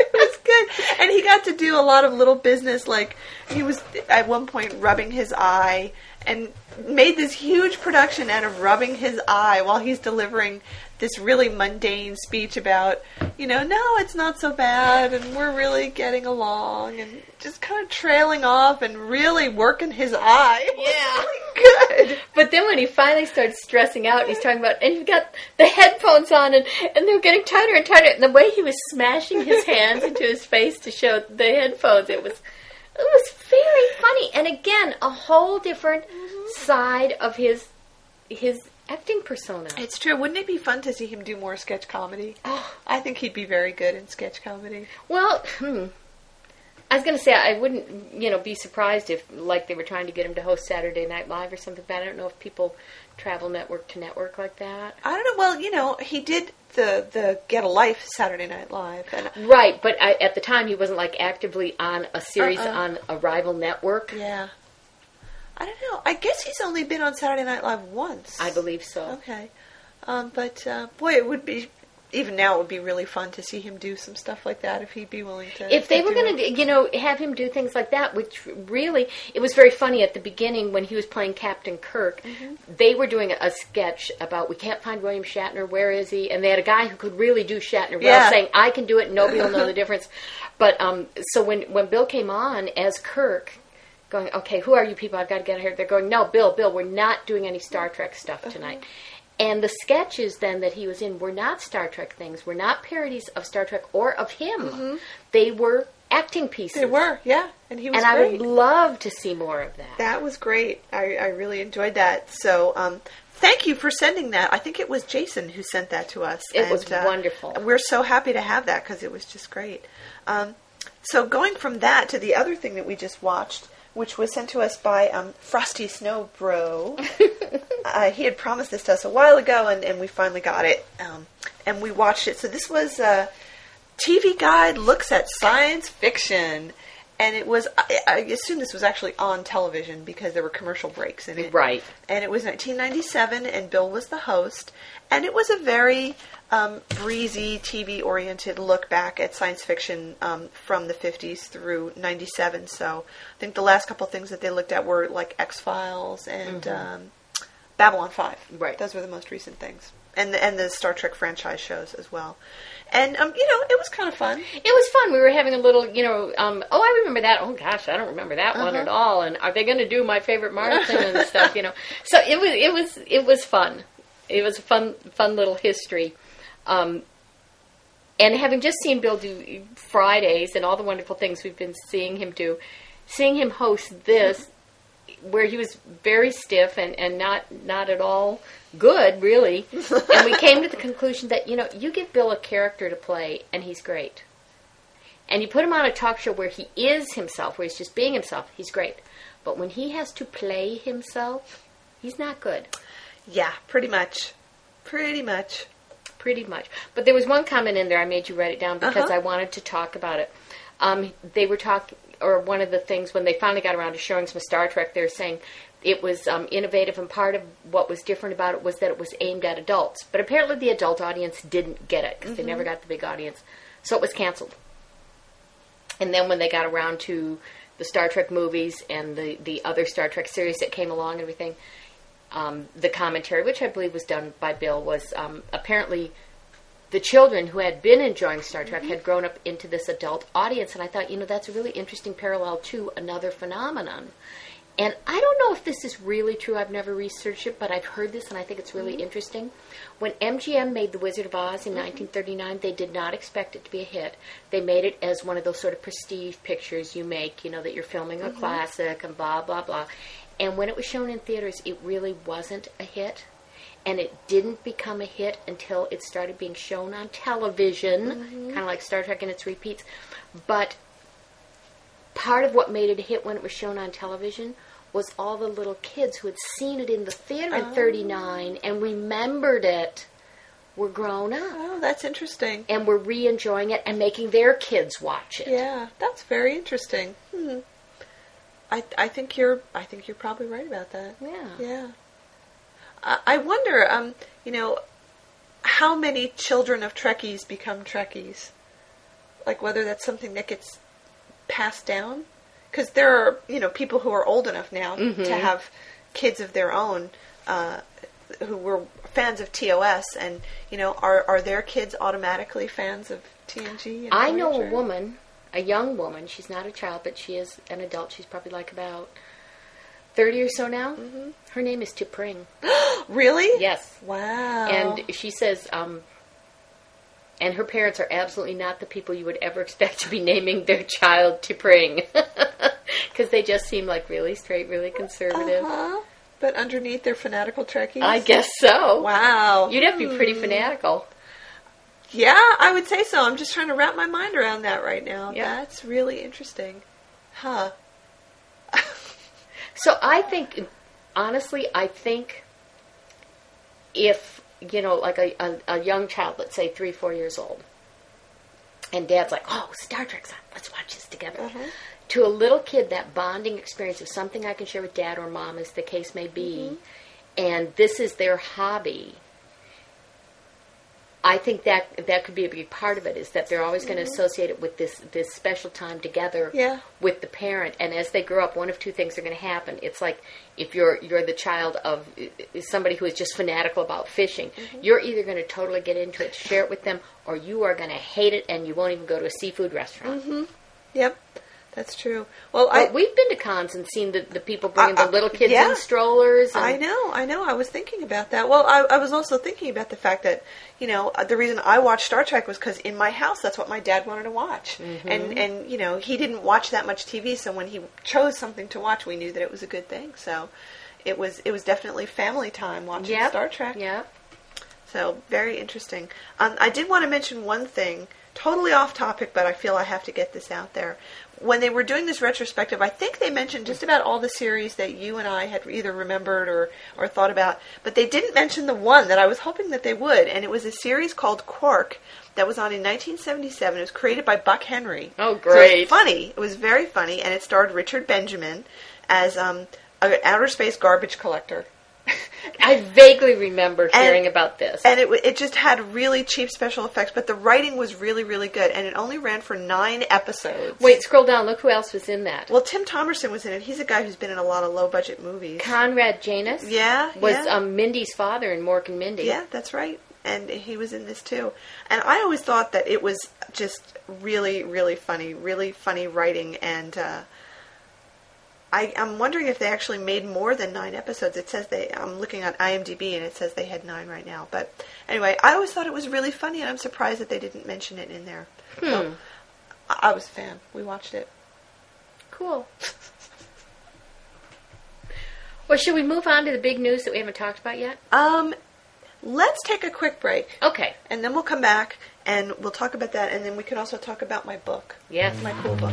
it was good. And he got to do a lot of little business. Like he was at one point rubbing his eye and made this huge production out of rubbing his eye while he's delivering this really mundane speech about, you know, no, it's not so bad and we're really getting along and just kind of trailing off and really working his eye. *laughs* Yeah. really good. but then when he finally starts stressing out, he's talking about, and you've got the headphones on, and, and they're getting tighter and tighter. And the way he was smashing his hands into his face to show the headphones, it was it was very funny. And again, a whole different side of his his acting persona. It's true. Wouldn't it be fun to see him do more sketch comedy? Oh. I think he'd be very good in sketch comedy. Well, hmm. I was going to say I wouldn't, you know, be surprised if like they were trying to get him to host Saturday Night Live or something. But I don't know if people travel network to network like that. I don't know. Well, you know, he did the the Get a Life Saturday Night Live, and Right, but I, at the time he wasn't like actively on a series Uh-uh. on a rival network. yeah, I don't know. I guess he's only been on Saturday Night Live once. I believe so. Okay, um, but uh, boy, it would be even now. It would be really fun to see him do some stuff like that if he'd be willing to. If they were going to, you know, have him do things like that, which really, it was very funny at the beginning when he was playing Captain Kirk. Mm-hmm. They were doing a sketch about we can't find William Shatner. Where is he? And they had a guy who could really do Shatner well, Yeah. saying I can do it. Nobody will know the *laughs* difference. But um, so when when Bill came on as Kirk. Going, okay, who are you people? I've got to get out of here. They're going, no, Bill, Bill, we're not doing any Star Trek stuff Uh-huh. And the sketches then that he was in were not Star Trek things, were not parodies of Star Trek or of him. They were acting pieces. Mm-hmm. They were, yeah, and he was And I would love to see more of that. That was great. I, I really enjoyed that. So, um, thank you for sending that. I think it was Jason who sent that to us. It was And, uh, wonderful. We're so happy to have that because it was just great. Um, so, going from that to the other thing that we just watched, which was sent to us by um, Frosty Snow Bro. *laughs* uh, he had promised this to us a while ago, and, and we finally got it. Um, and we watched it. So, this was uh, TV Guide Looks at Science Fiction. And it was, I, I assume this was actually on television because there were commercial breaks in it. Right. And it was 1997, and Bill was the host. And it was a very um, breezy, TV oriented look back at science fiction um, from the 50s through 97. So I think the last couple of things that they looked at were like X Files and um, Babylon 5. Right. Those were the most recent things. And the, and the Star Trek franchise shows as well. And, um, you know, it was kind of fun. It was fun. We were having a little, you know, um, oh, I remember that. Oh gosh, I don't remember that one Uh-huh. at all. And are they going to do my favorite Martian and stuff? You know, *laughs* so it was, it was, it was fun. It was a fun, fun little history. Um, and having just seen Bill do Fridays and all the wonderful things we've been seeing him do, seeing him host this, where he was very stiff and, and not not at all good, really. *laughs* and we came to the conclusion that you know you give Bill a character to play, and he's great. And you put him on a talk show where he is himself, where he's just being himself, he's great. But when he has to play himself, he's not good. Yeah, pretty much. Pretty much. Pretty much. But there was one comment in there. I made you write it down because Uh-huh. I wanted to talk about it. Um, they were talking, or one of the things when they finally got around to showing some Star Trek, they were saying it was um, innovative, and part of what was different about it was that it was aimed at adults. But apparently, the adult audience didn't get it because they never got the big audience, so it was canceled. And then when they got around to the Star Trek movies and the the other Star Trek series that came along and everything, um, the commentary, which I believe was done by Bill, was um, apparently the children who had been enjoying Star Trek had grown up into this adult audience, and I thought, you know, that's a really interesting parallel to another phenomenon. And I don't know if this is really true. I've never researched it, but I've heard this, and I think it's really mm-hmm. interesting. When MGM made The Wizard of Oz in 1939, they did not expect it to be a hit. They made it as one of those sort of prestige pictures you make, you know, that you're filming a mm-hmm. classic and blah, blah, blah. And when it was shown in theaters, it really wasn't a hit and it didn't become a hit until it started being shown on television, mm-hmm. kind of like Star Trek and its repeats. But part of what made it a hit when it was shown on television was all the little kids who had seen it in the theater in 39 and remembered it were grown up Oh, that's interesting. and were re-enjoying it and making their kids watch it. Yeah, that's very interesting. Hmm. I I think you're I think you're probably right about that. Yeah. Yeah. I, I wonder, um, you know, how many children of Trekkies become Trekkies? Like whether that's something that gets passed down? Because there are, you know, people who are old enough now to have kids of their own uh, who were fans of TOS, and you know, are are their kids automatically fans of TNG? And I know a woman, a young woman. She's not a child, but she is an adult. She's probably like about thirty or so now. Mm-hmm. Her name is T'Pring. *gasps* Really? Yes, Wow. and she says, um, and her parents are absolutely not the people you would ever expect to be naming their child to T'Pring, because *laughs* they just seem like really straight, really conservative. Uh-huh. But underneath they're fanatical Trekkies. I guess so. Wow. You'd have to be pretty Hmm. fanatical. Yeah, I would say so. I'm just trying to wrap my mind around that right now. Yeah. That's really interesting. Huh. *laughs* So I think, honestly, I think if you know, like a, a, a young child, let's say three, four years old, and dad's like, "Oh, Star Trek's on. Let's watch this together." Uh-huh. To a little kid, that bonding experience of something I can share with dad or mom, as the case may be, and this is their hobby. I think that that could be a big part of it is that they're always going to associate it with this this special time together Yeah. with the parent. And as they grow up, one of two things are going to happen. It's like if you're you're the child of somebody who is just fanatical about fishing, Mm-hmm. you're either going to totally get into it, share it with them, or you are going to hate it and you won't even go to a seafood restaurant. Yep. That's true. Well, But I we've been to cons and seen the, the people bringing Uh, the little kids yeah. in strollers. And, I know, I know. I was thinking about that. Well, I, I was also thinking about the fact that, you know, uh, the reason I watched Star Trek was because in my house, that's what my dad wanted to watch, Mm-hmm. and and you know, he didn't watch that much TV, so when he chose something to watch, we knew that it was a good thing. So, it was it was definitely family time watching Yep. Star Trek. Yeah. So very interesting. Um, I did want to mention one thing, totally off topic, but I feel I have to get this out there. When they were doing this retrospective, I think they mentioned just about all the series that you and I had either remembered or, or thought about, but they didn't mention the one that I was hoping that they would, and it was a series called Quark that was on in 1977. It was created by Buck Henry. Oh, So it great. was funny. It was very funny, and it starred Richard Benjamin as um, an outer space garbage collector. *laughs* I vaguely remember And- hearing about this. and it it just had really cheap special effects, but the writing was really really good, and it only ran for nine episodes. Wait, scroll down. Look who else was in that. well, Tim Thomerson was in it. He's a guy who's been in a lot of low budget movies. Conrad Janis. Yeah, Was yeah. um, Mindy's father in Mork and Mindy. Yeah, that's right. And he was in this too. And I always thought that it was just really, really funny, really funny writing. And uh, I, I'm wondering if they actually made more than nine episodes. It says they. I'm looking at IMDb and it says they had nine right now. But anyway, I always thought it was really funny, and I'm surprised that they didn't mention it in there. So, I, I was a fan. We watched it. Cool. Well, should we move on to the big news that we haven't talked about yet? Um, let's take a quick break, Okay. and then we'll come back and we'll talk about that, and then we can also talk about my book, Yes. my cool book.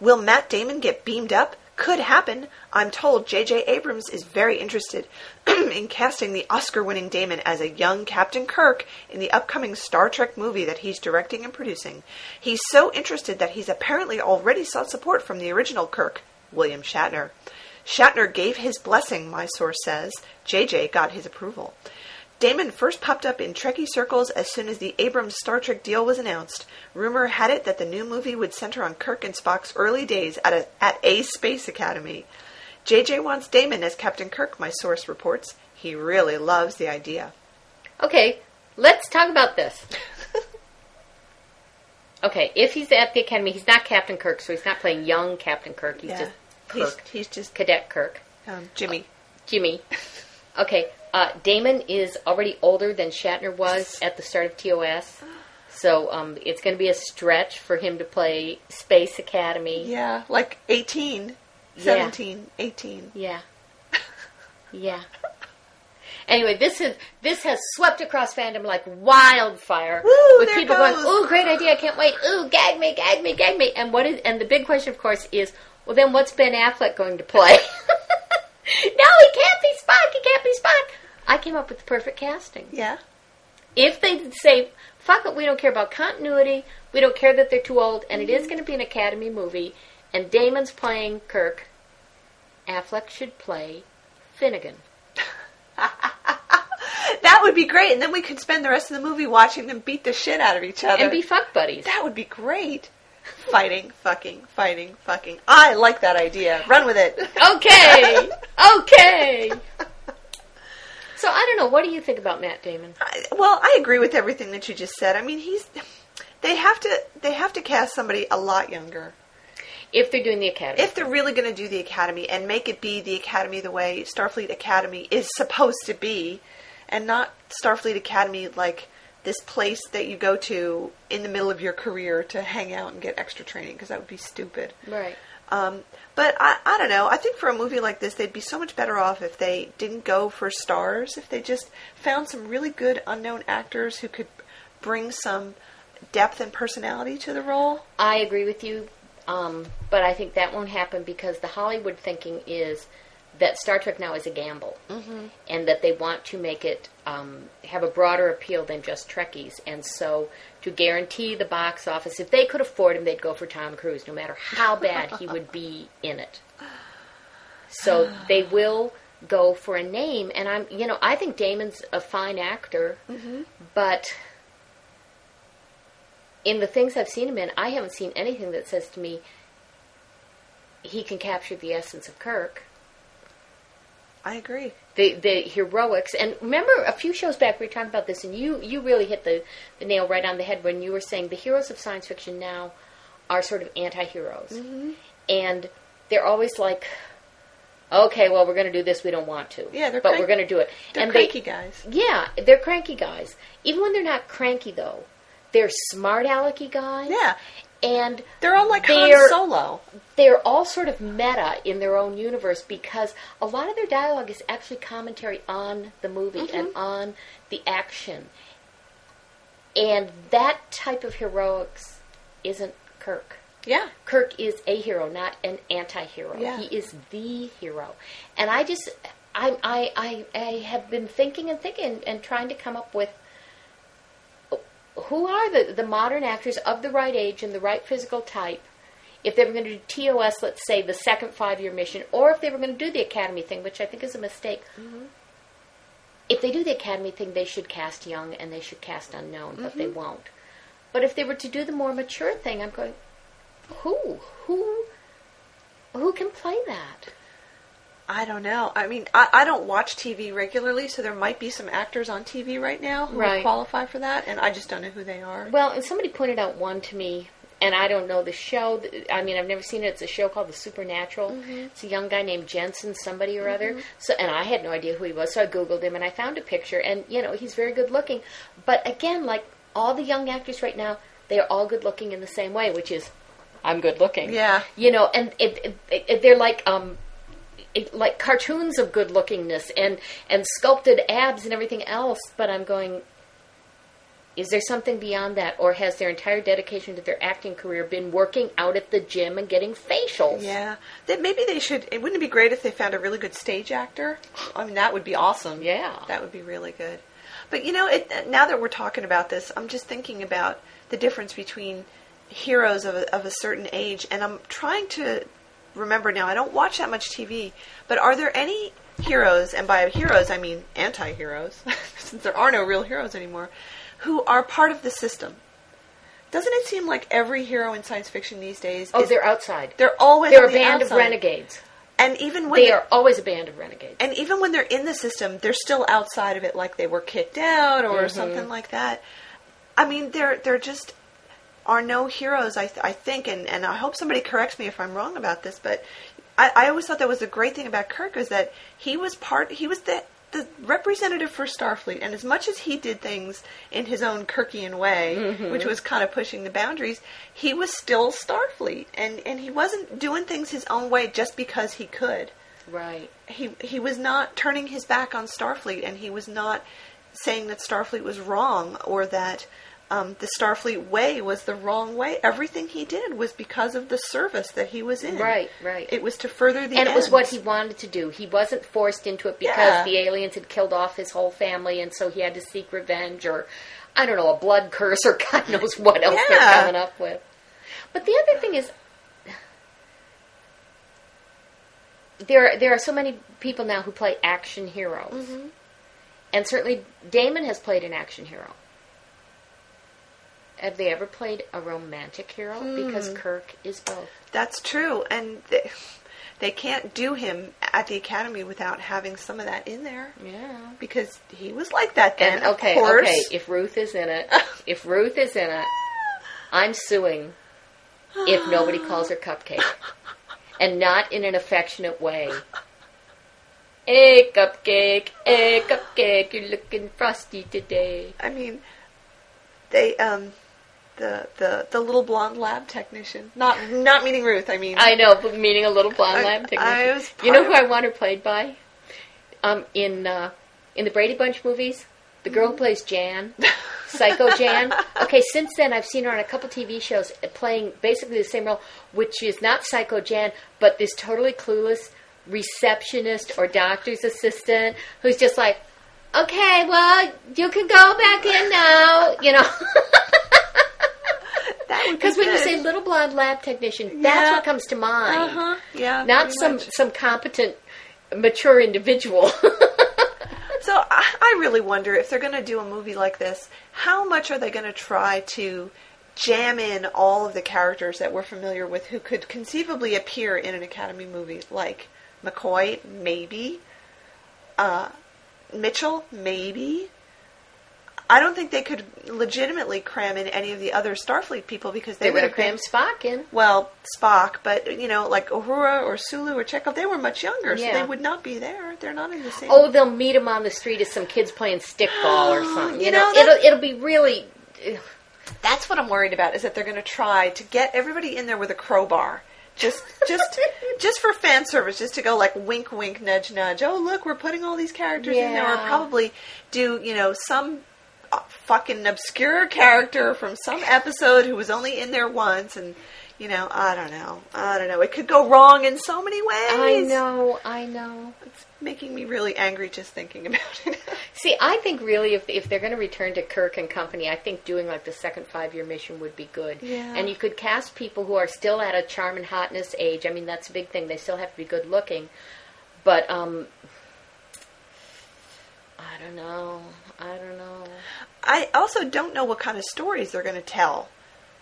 Will Matt Damon get beamed up? Could happen. I'm told J.J. Abrams is very interested *clears throat* in casting the Oscar winning Damon as a young Captain Kirk in the upcoming Star Trek movie that he's directing and producing. He's so interested that he's apparently already sought support from the original Kirk, William Shatner. Shatner gave his blessing, my source says. JJ got his approval. Damon first popped up in Trekkie circles as soon as the Abrams Star Trek deal was announced. Rumor had it that the new movie would center on Kirk and Spock's early days at a, at a space academy. JJ wants Damon as Captain Kirk, my source reports. He really loves the idea. Okay, let's talk about this. *laughs* okay, if he's at the academy, he's not Captain Kirk, so he's not playing young Captain Kirk. He's just he's, Kirk, he's just Cadet Kirk. um, Jimmy. Jimmy. Okay, uh, Damon is already older than Shatner was at the start of TOS. So um, it's going to be a stretch for him to play Space Academy. Yeah, like 18, 17, 18. Yeah. Yeah. Anyway, this is this has swept across fandom like wildfire. Woo, with people goes. going, "Ooh, great idea! I can't wait! Ooh, gag me, gag me, gag me!" And what is? And the big question, of course, is, well, then what's Ben Affleck going to play? *laughs* no, he can't be Spock. He can't be Spock. I came up with the perfect casting. Yeah. If they say, "Fuck it, we don't care about continuity. We don't care that they're too old," and it is mm-hmm. going to be an Academy movie, and Damon's playing Kirk, Affleck should play Finnegan. *laughs* That would be great, and then we could spend the rest of the movie watching them beat the shit out of each other. and be fuck buddies. that would be great. Fighting, fucking, fighting, fucking. I like that idea. Run with it. Okay, *laughs* okay. So I don't know. What do you think about Matt Damon? I, well, I agree with everything that you just said. I mean, he's they have to they have to cast somebody a lot younger If they're doing the Academy, if they're really going to do the academy and make it be the academy the way Starfleet Academy is supposed to be, and not Starfleet Academy like this place that you go to in the middle of your career to hang out and get extra training because that would be stupid. right? Um, but I, I don't know. I think for a movie like this, they'd be so much better off if they didn't go for stars. If they just found some really good unknown actors who could bring some depth and personality to the role. I agree with you, um, but I think that won't happen because the Hollywood thinking is that Star Trek now is a gamble, mm-hmm. and that they want to make it um, have a broader appeal than just Trekkies, and so to guarantee the box office, if they could afford him, they'd go for Tom Cruise, no matter how bad he would be in it. So *sighs* they will go for a name, and I'm, you know, I think Damon's a fine actor, but in the things I've seen him in, I haven't seen anything that says to me he can capture the essence of Kirk. I agree. The the heroics and remember a few shows back we were talking about this and you you really hit the, the nail right on the head when you were saying the heroes of science fiction now are sort of anti-heroes Mm-hmm. and they're always like okay well we're going to do this we don't want to Yeah, they're but crank- we're going to do it They're and cranky they, guys. yeah they're cranky guys even when they're not cranky though they're smart alecky guys Yeah. And They're all like Han They're- Solo. they're all sort of meta in their own universe because a lot of their dialogue is actually commentary on the movie mm-hmm. and on the action. And that type of heroics isn't Kirk. Yeah. Kirk is a hero, not an anti-hero. Yeah. He is the hero. And I just, I, I, I, I have been thinking and thinking and trying to come up with who are the, the modern actors of the right age and the right physical type if they were going to do TOS, let's say the second five year mission, or if they were going to do the Academy thing, which I think is a mistake. Mm-hmm. If they do the Academy thing, they should cast young and they should cast unknown, but they mm-hmm. won't. But if they were to do the more mature thing, I'm going, who? Who? Who can play that? I don't know. I mean, I, I don't watch TV regularly, so there might be some actors on TV right now who Right. qualify for that, and I just don't know who they are. Well, and somebody pointed out one to me, and I don't know the show. I mean, I've never seen it. It's a show called The Supernatural. It's a young guy named Jensen, somebody or other. So, and I had no idea who he was, so I googled him and I found a picture, and you know, he's very good looking. But again, like all the young actors right now, they are all good looking in the same way, which is, I'm good looking. Yeah. You know, and it, it, it, they're like um, like cartoons of good lookingness and and sculpted abs and everything else. But I'm going. Is there something beyond that, or has their entire dedication to their acting career been working out at the gym and getting facials? Yeah, that maybe they should. It wouldn't it be great if they found a really good stage actor. I mean, that would be awesome. Yeah. that would be really good. But you know, it, now that we're talking about this, I'm just thinking about the difference between heroes of a, of a certain age, and I'm trying to remember now. I don't watch that much TV, but are there any heroes, and by heroes I mean anti-heroes, *laughs* since there are no real heroes anymore, who are part of the system? Doesn't it seem like every hero in science fiction these days? Oh, is, they're outside. they're always They're a the band of renegades. And even when They they're- always a band of renegades. and even when they're in the system, they're still outside of it, like they were kicked out or Mm-hmm. something like that. I mean, they're they're just are no heroes. I th- I think, and and I hope somebody corrects me if I'm wrong about this, but I, I always thought that was a great thing about Kirk is that he was part. He was the the representative for Starfleet, and as much as he did things in his own Kirkian way, Mm-hmm. which was kind of pushing the boundaries, he was still Starfleet, and and he wasn't doing things his own way just because he could Right. he he was not turning his back on Starfleet, and he was not saying that Starfleet was wrong or that um, the Starfleet way was the wrong way. Everything he did was because of the service that he was in. Right, right. It was to further the and it was what he wanted to do. He wasn't forced into it because Yeah. the aliens had killed off his whole family, and so he had to seek revenge, or I don't know, a blood curse, or *laughs* God knows what else Yeah. they're coming up with. But the other thing is, there there are so many people now who play action heroes, Mm-hmm. and certainly Damon has played an action hero. Have they ever played a romantic hero? Because Hmm. Kirk is both. That's true, and they, they can't do him at the Academy without having some of that in there Yeah. because he was like that then. And okay, okay, if Ruth is in it, *laughs* if Ruth is in it, I'm suing if nobody calls her cupcake. And not in an affectionate way. Hey cupcake, hey cupcake, you're looking frosty today. I mean, they um, the the the little blonde lab technician. Not not meaning Ruth. I mean, I know, but meaning a little blonde I- lab technician. You know who I want her played by? Um, in uh, in the Brady Bunch movies, the girl who plays Jan, Psycho Jan. *laughs* Okay, since then I've seen her on a couple TV shows playing basically the same role, which is not Psycho Jan, but this totally clueless receptionist or doctor's assistant who's just like, okay, well, you can go back in now, you know. *laughs* that would be Because when you say little blonde lab technician, that's Yeah. what comes to mind. Uh-huh. Yeah. Not some much. some competent, mature individual. *laughs* So I, I really wonder if they're going to do a movie like this, how much are they going to try to jam in all of the characters that we're familiar with who could conceivably appear in an Academy movie, like McCoy, maybe, uh, Mitchell, maybe. I don't think they could legitimately cram in any of the other Starfleet people because they, they would have crammed Spock in. well, Spock, but you know, like Uhura or Sulu or Chekov, they were much younger, so they would not be there. They're not in the same. Oh, they'll meet him on the street as some kids playing stickball or *gasps* something. You, You know, know, it'll it'll be really. That's what I'm worried about. Is that they're going to try to get everybody in there with a crowbar. Just, just, *laughs* just for fan service, just to go like wink, wink, nudge, nudge. Oh, look, we're putting all these characters in there. Or Yeah. probably do you know some fucking obscure character from some episode who was only in there once, and you know, I don't know, I don't know. It could go wrong in so many ways. I know, I know. It's making me really angry just thinking about it. *laughs* See, I think really if if they're going to return to Kirk and company, I think doing like the second five year mission would be good. Yeah. And you could cast people who are still at a charm and hotness age. I mean, that's a big thing. They still have to be good looking, but um, don't know. I don't know. I also don't know what kind of stories they're going to tell.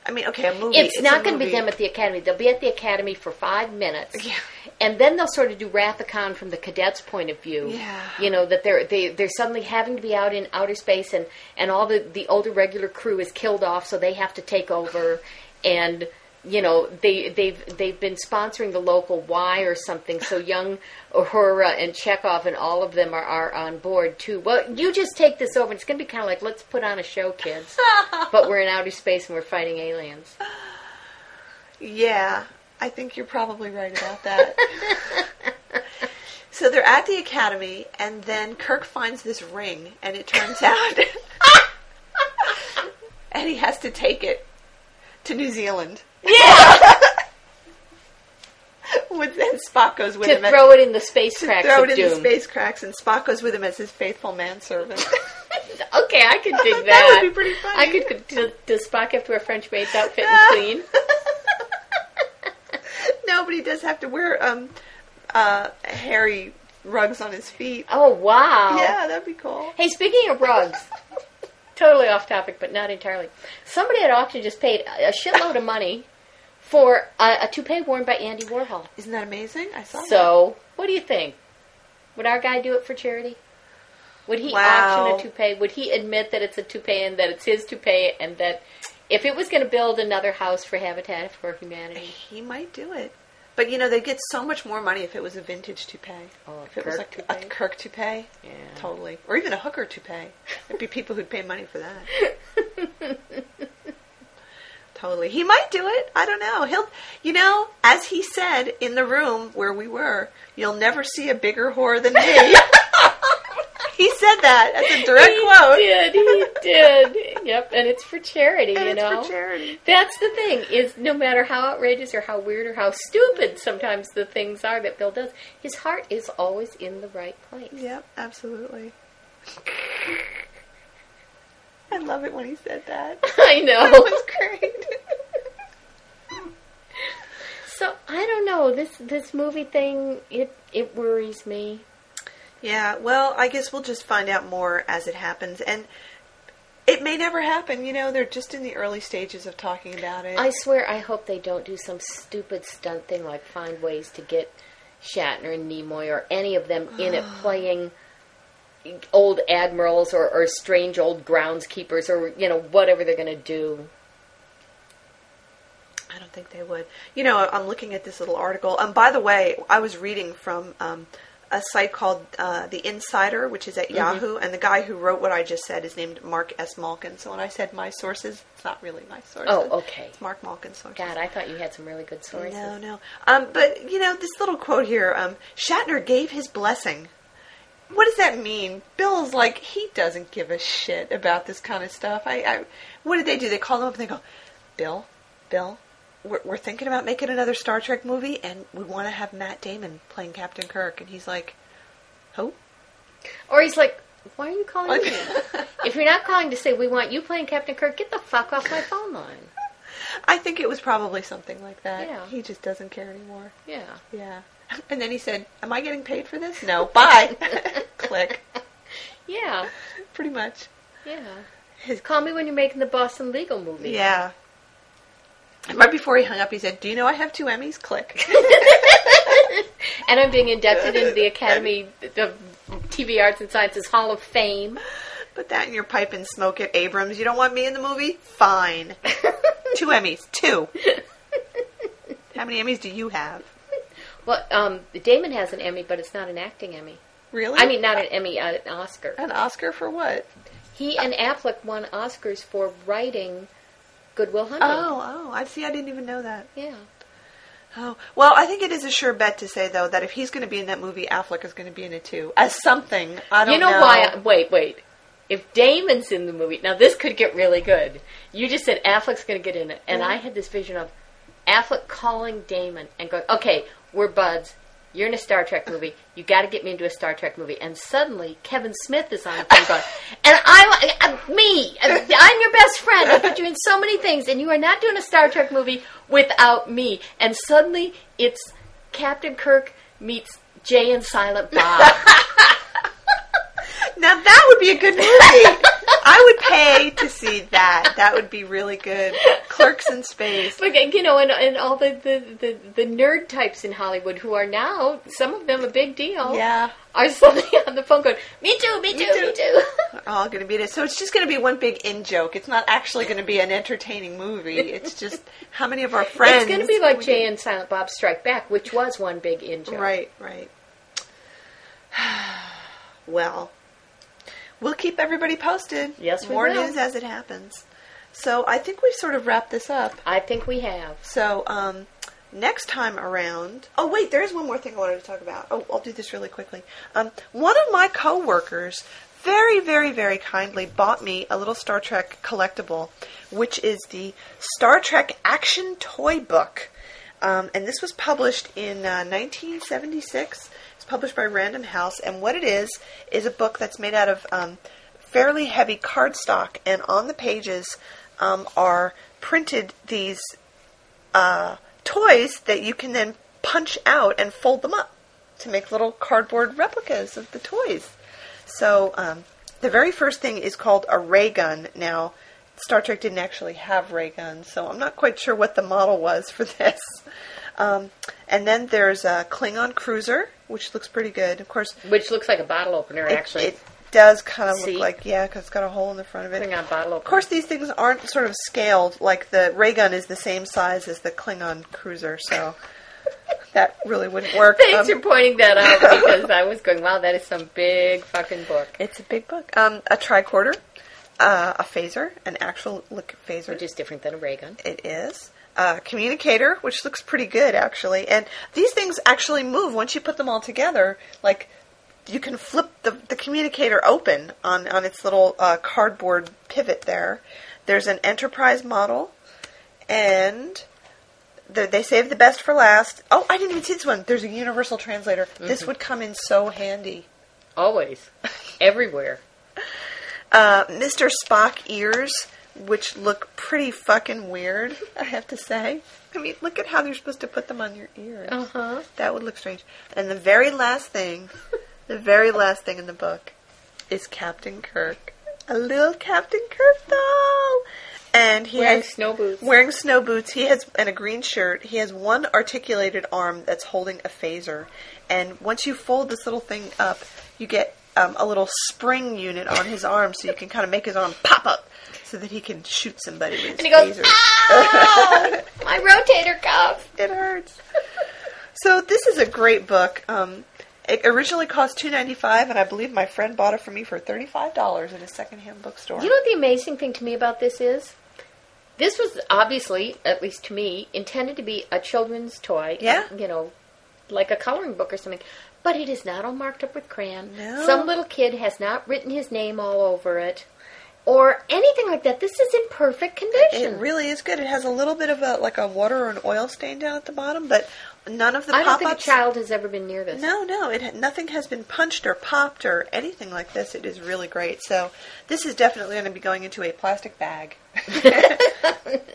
I mean, okay, a movie. It's, a not going to be them at the academy. They'll be at the academy for five minutes, Yeah. and then they'll sort of do Wrath of Khan from the cadets' point of view. Yeah. you know that they're they, they're suddenly having to be out in outer space, and and all the the older regular crew is killed off, so they have to take over, and you know they they've they've been sponsoring the local Y or something, so young Uhura and Chekov and all of them are, are on board too. Well, you just take this over. It's going to be kind of like let's put on a show, kids, *laughs* but we're in outer space and we're fighting aliens. Yeah, I think you're probably right about that. so they're at the academy, and then Kirk finds this ring, and it turns *laughs* out, *laughs* and he has to take it to New Zealand. Yeah. *laughs* With, and Spock goes with to him. throw it in the space to cracks throw it in doom. the space cracks, and Spock goes with him as his faithful manservant. *laughs* Okay, I could *laughs* dig that. That would be pretty funny. I could. Does, does Spock have to wear French maid's outfit and clean? no, but he does have to wear um, uh, hairy rugs on his feet. Oh wow! Yeah, that'd be cool. Hey, speaking of rugs, totally off topic, but not entirely. Somebody at auction just paid a shitload of money for a, a toupee worn by Andy Warhol. Isn't that amazing? I saw that. So, what do you think? Would our guy do it for charity? Would he Wow. auction a toupee? Would he admit that it's a toupee and that it's his toupee and that if it was going to build another house for Habitat for Humanity, He might do it. But you know, they'd get so much more money if it was a vintage toupee. Oh, a if it was Kirk like a toupee? Kirk toupee. Yeah. Totally. Or even a hooker toupee. There'd be people who'd pay money for that. *laughs* totally. He might do it. I don't know. He'll, you know, as he said in the room where we were, you'll never see a bigger whore than me. *laughs* he said that. That's a direct quote. he quote. did, he did. Yep, and it's for charity, And you it's know. for charity. That's the thing is no matter how outrageous or how weird or how stupid sometimes the things are that Bill does, his heart is always in the right place. Yep, absolutely. *laughs* I love it when he said that. *laughs* I That know. was great. *laughs* so I don't know this this movie thing. It it worries me. Yeah, well, I guess we'll just find out more as it happens. And it may never happen, you know, they're just in the early stages of talking about it. I swear, I hope they don't do some stupid stunt thing like find ways to get Shatner and Nimoy or any of them in it *sighs* playing old admirals or, or strange old groundskeepers or you know whatever they're going to do. I don't think they would. You know, I'm looking at this little article. Um, by the way, I was reading from um, a site called uh, The Insider, which is at Mm-hmm. Yahoo, and the guy who wrote what I just said is named Marc S. Malkin. So when I said my sources, it's not really my sources. Oh, okay. It's Marc Malkin's sources. God, I thought you had some really good sources. No, no. Um, but you know, this little quote here: um, Shatner gave his blessing. What does that mean? Bill's like he doesn't give a shit about this kind of stuff. I, I what did they do? They call him up and they go, Bill, Bill, we're, we're thinking about making another Star Trek movie, and we want to have Matt Damon playing Captain Kirk, and he's like, who? Or he's like, "Why are you calling Like- me? *laughs* if you're not calling to say we want you playing Captain Kirk, get the fuck off my phone line." I think it was probably something like that. Yeah. He just doesn't care anymore. Yeah. Yeah. And then he said, "Am I getting paid for this? No. Bye." *laughs* Click. Yeah. Pretty much. Yeah. His Call me when you're making the Boston legal movie. Yeah. And right before he hung up, he said, "Do you know I have two Emmys?" Click. *laughs* And I'm being inducted into the Academy of TV Arts and Sciences Hall of Fame. Put that in your pipe and smoke it, Abrams. You don't want me in the movie? Fine. *laughs* two Emmys. Two. How many Emmys do you have? Well, um, Damon has an Emmy, but it's not an acting Emmy. Really? I mean, not an Emmy, uh, an Oscar. an Oscar for what? He and Affleck won Oscars for writing Good Will Hunting. Oh, oh, I see. I didn't even know that. Yeah. Oh, well, I think it is a sure bet to say though that if he's going to be in that movie, Affleck is going to be in it too as something. I don't You know, why? I, wait, wait. If Damon's in the movie, now this could get really good. You just said Affleck's going to get in it, and I had this vision of Affleck calling Damon and going, "Okay, we're buds. You're in a Star Trek movie. You got to get me into a Star Trek movie." And suddenly, Kevin Smith is on the phone going, "And I'm uh, me. I'm your best friend. I put you in so many things, and you are not doing a Star Trek movie without me." And suddenly, it's Captain Kirk meets Jay and Silent Bob. *laughs* Now that would be a good movie. *laughs* I would pay to see that. That would be really good. Clerks in space. Like you know, and, and all the, the, the, the nerd types in Hollywood who are now some of them a big deal. Yeah. Are suddenly *laughs* on the phone going, "Me too, me too, me too." too. All going to be it. So it's just going to be one big in joke. It's not actually going to be an entertaining movie. It's just how many of our friends. It's going to be like Jay and Silent Bob Strike Back, which was one big in joke. Right, right. *sighs* well, we'll keep everybody posted. Yes, we More will. news as it happens. So I think we've sort of wrapped this up. I think we have. So um, next time around. Oh wait, there is one more thing I wanted to talk about. Oh, I'll do this really quickly. Um, one of my coworkers very, very, very kindly bought me a little Star Trek collectible, which is the Star Trek Action Toy Book. Um, and this was published in uh, 1976. It's published by Random House, and what it is is a book that's made out of um, fairly heavy cardstock, and on the pages um, are printed these uh, toys that you can then punch out and fold them up to make little cardboard replicas of the toys. So um, the very first thing is called a ray gun. Now, Star Trek didn't actually have ray guns, so I'm not quite sure what the model was for *laughs* this. Um, and then there's a Klingon cruiser, which looks pretty good. Of course, Which looks like a bottle opener, it, actually. it does kind of See? look like yeah, because it's got a hole in the front of it. Klingon bottle Opener. Of course, these things aren't sort of scaled. Like the ray gun is the same size as the Klingon cruiser, so that really wouldn't work. Thanks Um, for pointing that out because I was going, wow, that is some big fucking book. it's a big book. Um, a tricorder, uh, a phaser, an actual look phaser. Which is different than a ray gun. It is. A communicator, which looks pretty good actually. And these things actually move once you put them all together. Like you can flip the, the communicator open on, on its little uh, cardboard pivot there. There's an enterprise model, and the, they saved the best for last. Oh, I didn't even see this one. There's a universal translator. This would come in so handy. Always. *laughs* Everywhere. Uh, Mr. Spock ears, which look pretty fucking weird, I have to say. I mean, look at how you're supposed to put them on your ears. Uh-huh. That would look strange. And the very last thing, the very last thing in the book is Captain Kirk. A little Captain Kirk doll. And he Wearing has snow boots. wearing snow boots. He has and a green shirt. He has one articulated arm that's holding a phaser. And once you fold this little thing up, you get um, a little spring unit on his arm, so you can kind of make his arm pop up, so that he can shoot somebody with his And he goes, phaser. ow! My rotator cuff. *laughs* It hurts. so this is a great book. Um, it originally cost two ninety five, and I believe my friend bought it for me for thirty five dollars at a secondhand bookstore. You know what the amazing thing to me about this is? This was obviously, at least to me, intended to be a children's toy. Yeah. You know, like a coloring book or something. But it is not all marked up with crayon. No. Some little kid has not written his name all over it. Or anything like that. This is in perfect condition. It really is good. It has a little bit of a like a water or an oil stain down at the bottom, but none of the I don't think a child has ever been near this. No, no, it nothing has been punched or popped or anything like this. It is really great. So this is definitely going to be going into a plastic bag *laughs*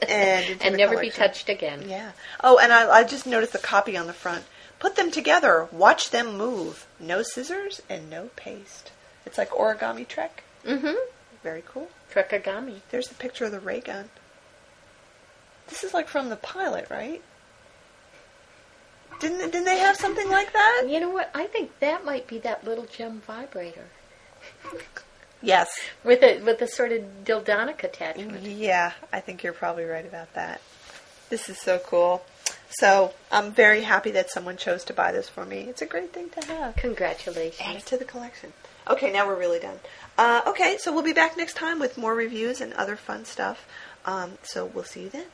and And never be touched again. Yeah. Oh, and I, I just noticed the copy on the front. Put them together. Watch them move. No scissors and no paste. It's like origami trek. Mm-hmm. Very cool. Trekagami. There's a picture of the ray gun. This is like from the pilot, right? Didn't didn't they have something like that? You know what? I think that might be that little gem vibrator Yes. with a with a sort of dildonic attachment. Yeah, I think you're probably right about that. This is so cool. So I'm very happy that someone chose to buy this for me. It's a great thing to have. Congratulations. Add it to the collection. Okay, now we're really done. Uh, okay, so we'll be back next time with more reviews and other fun stuff. Um, so we'll see you then.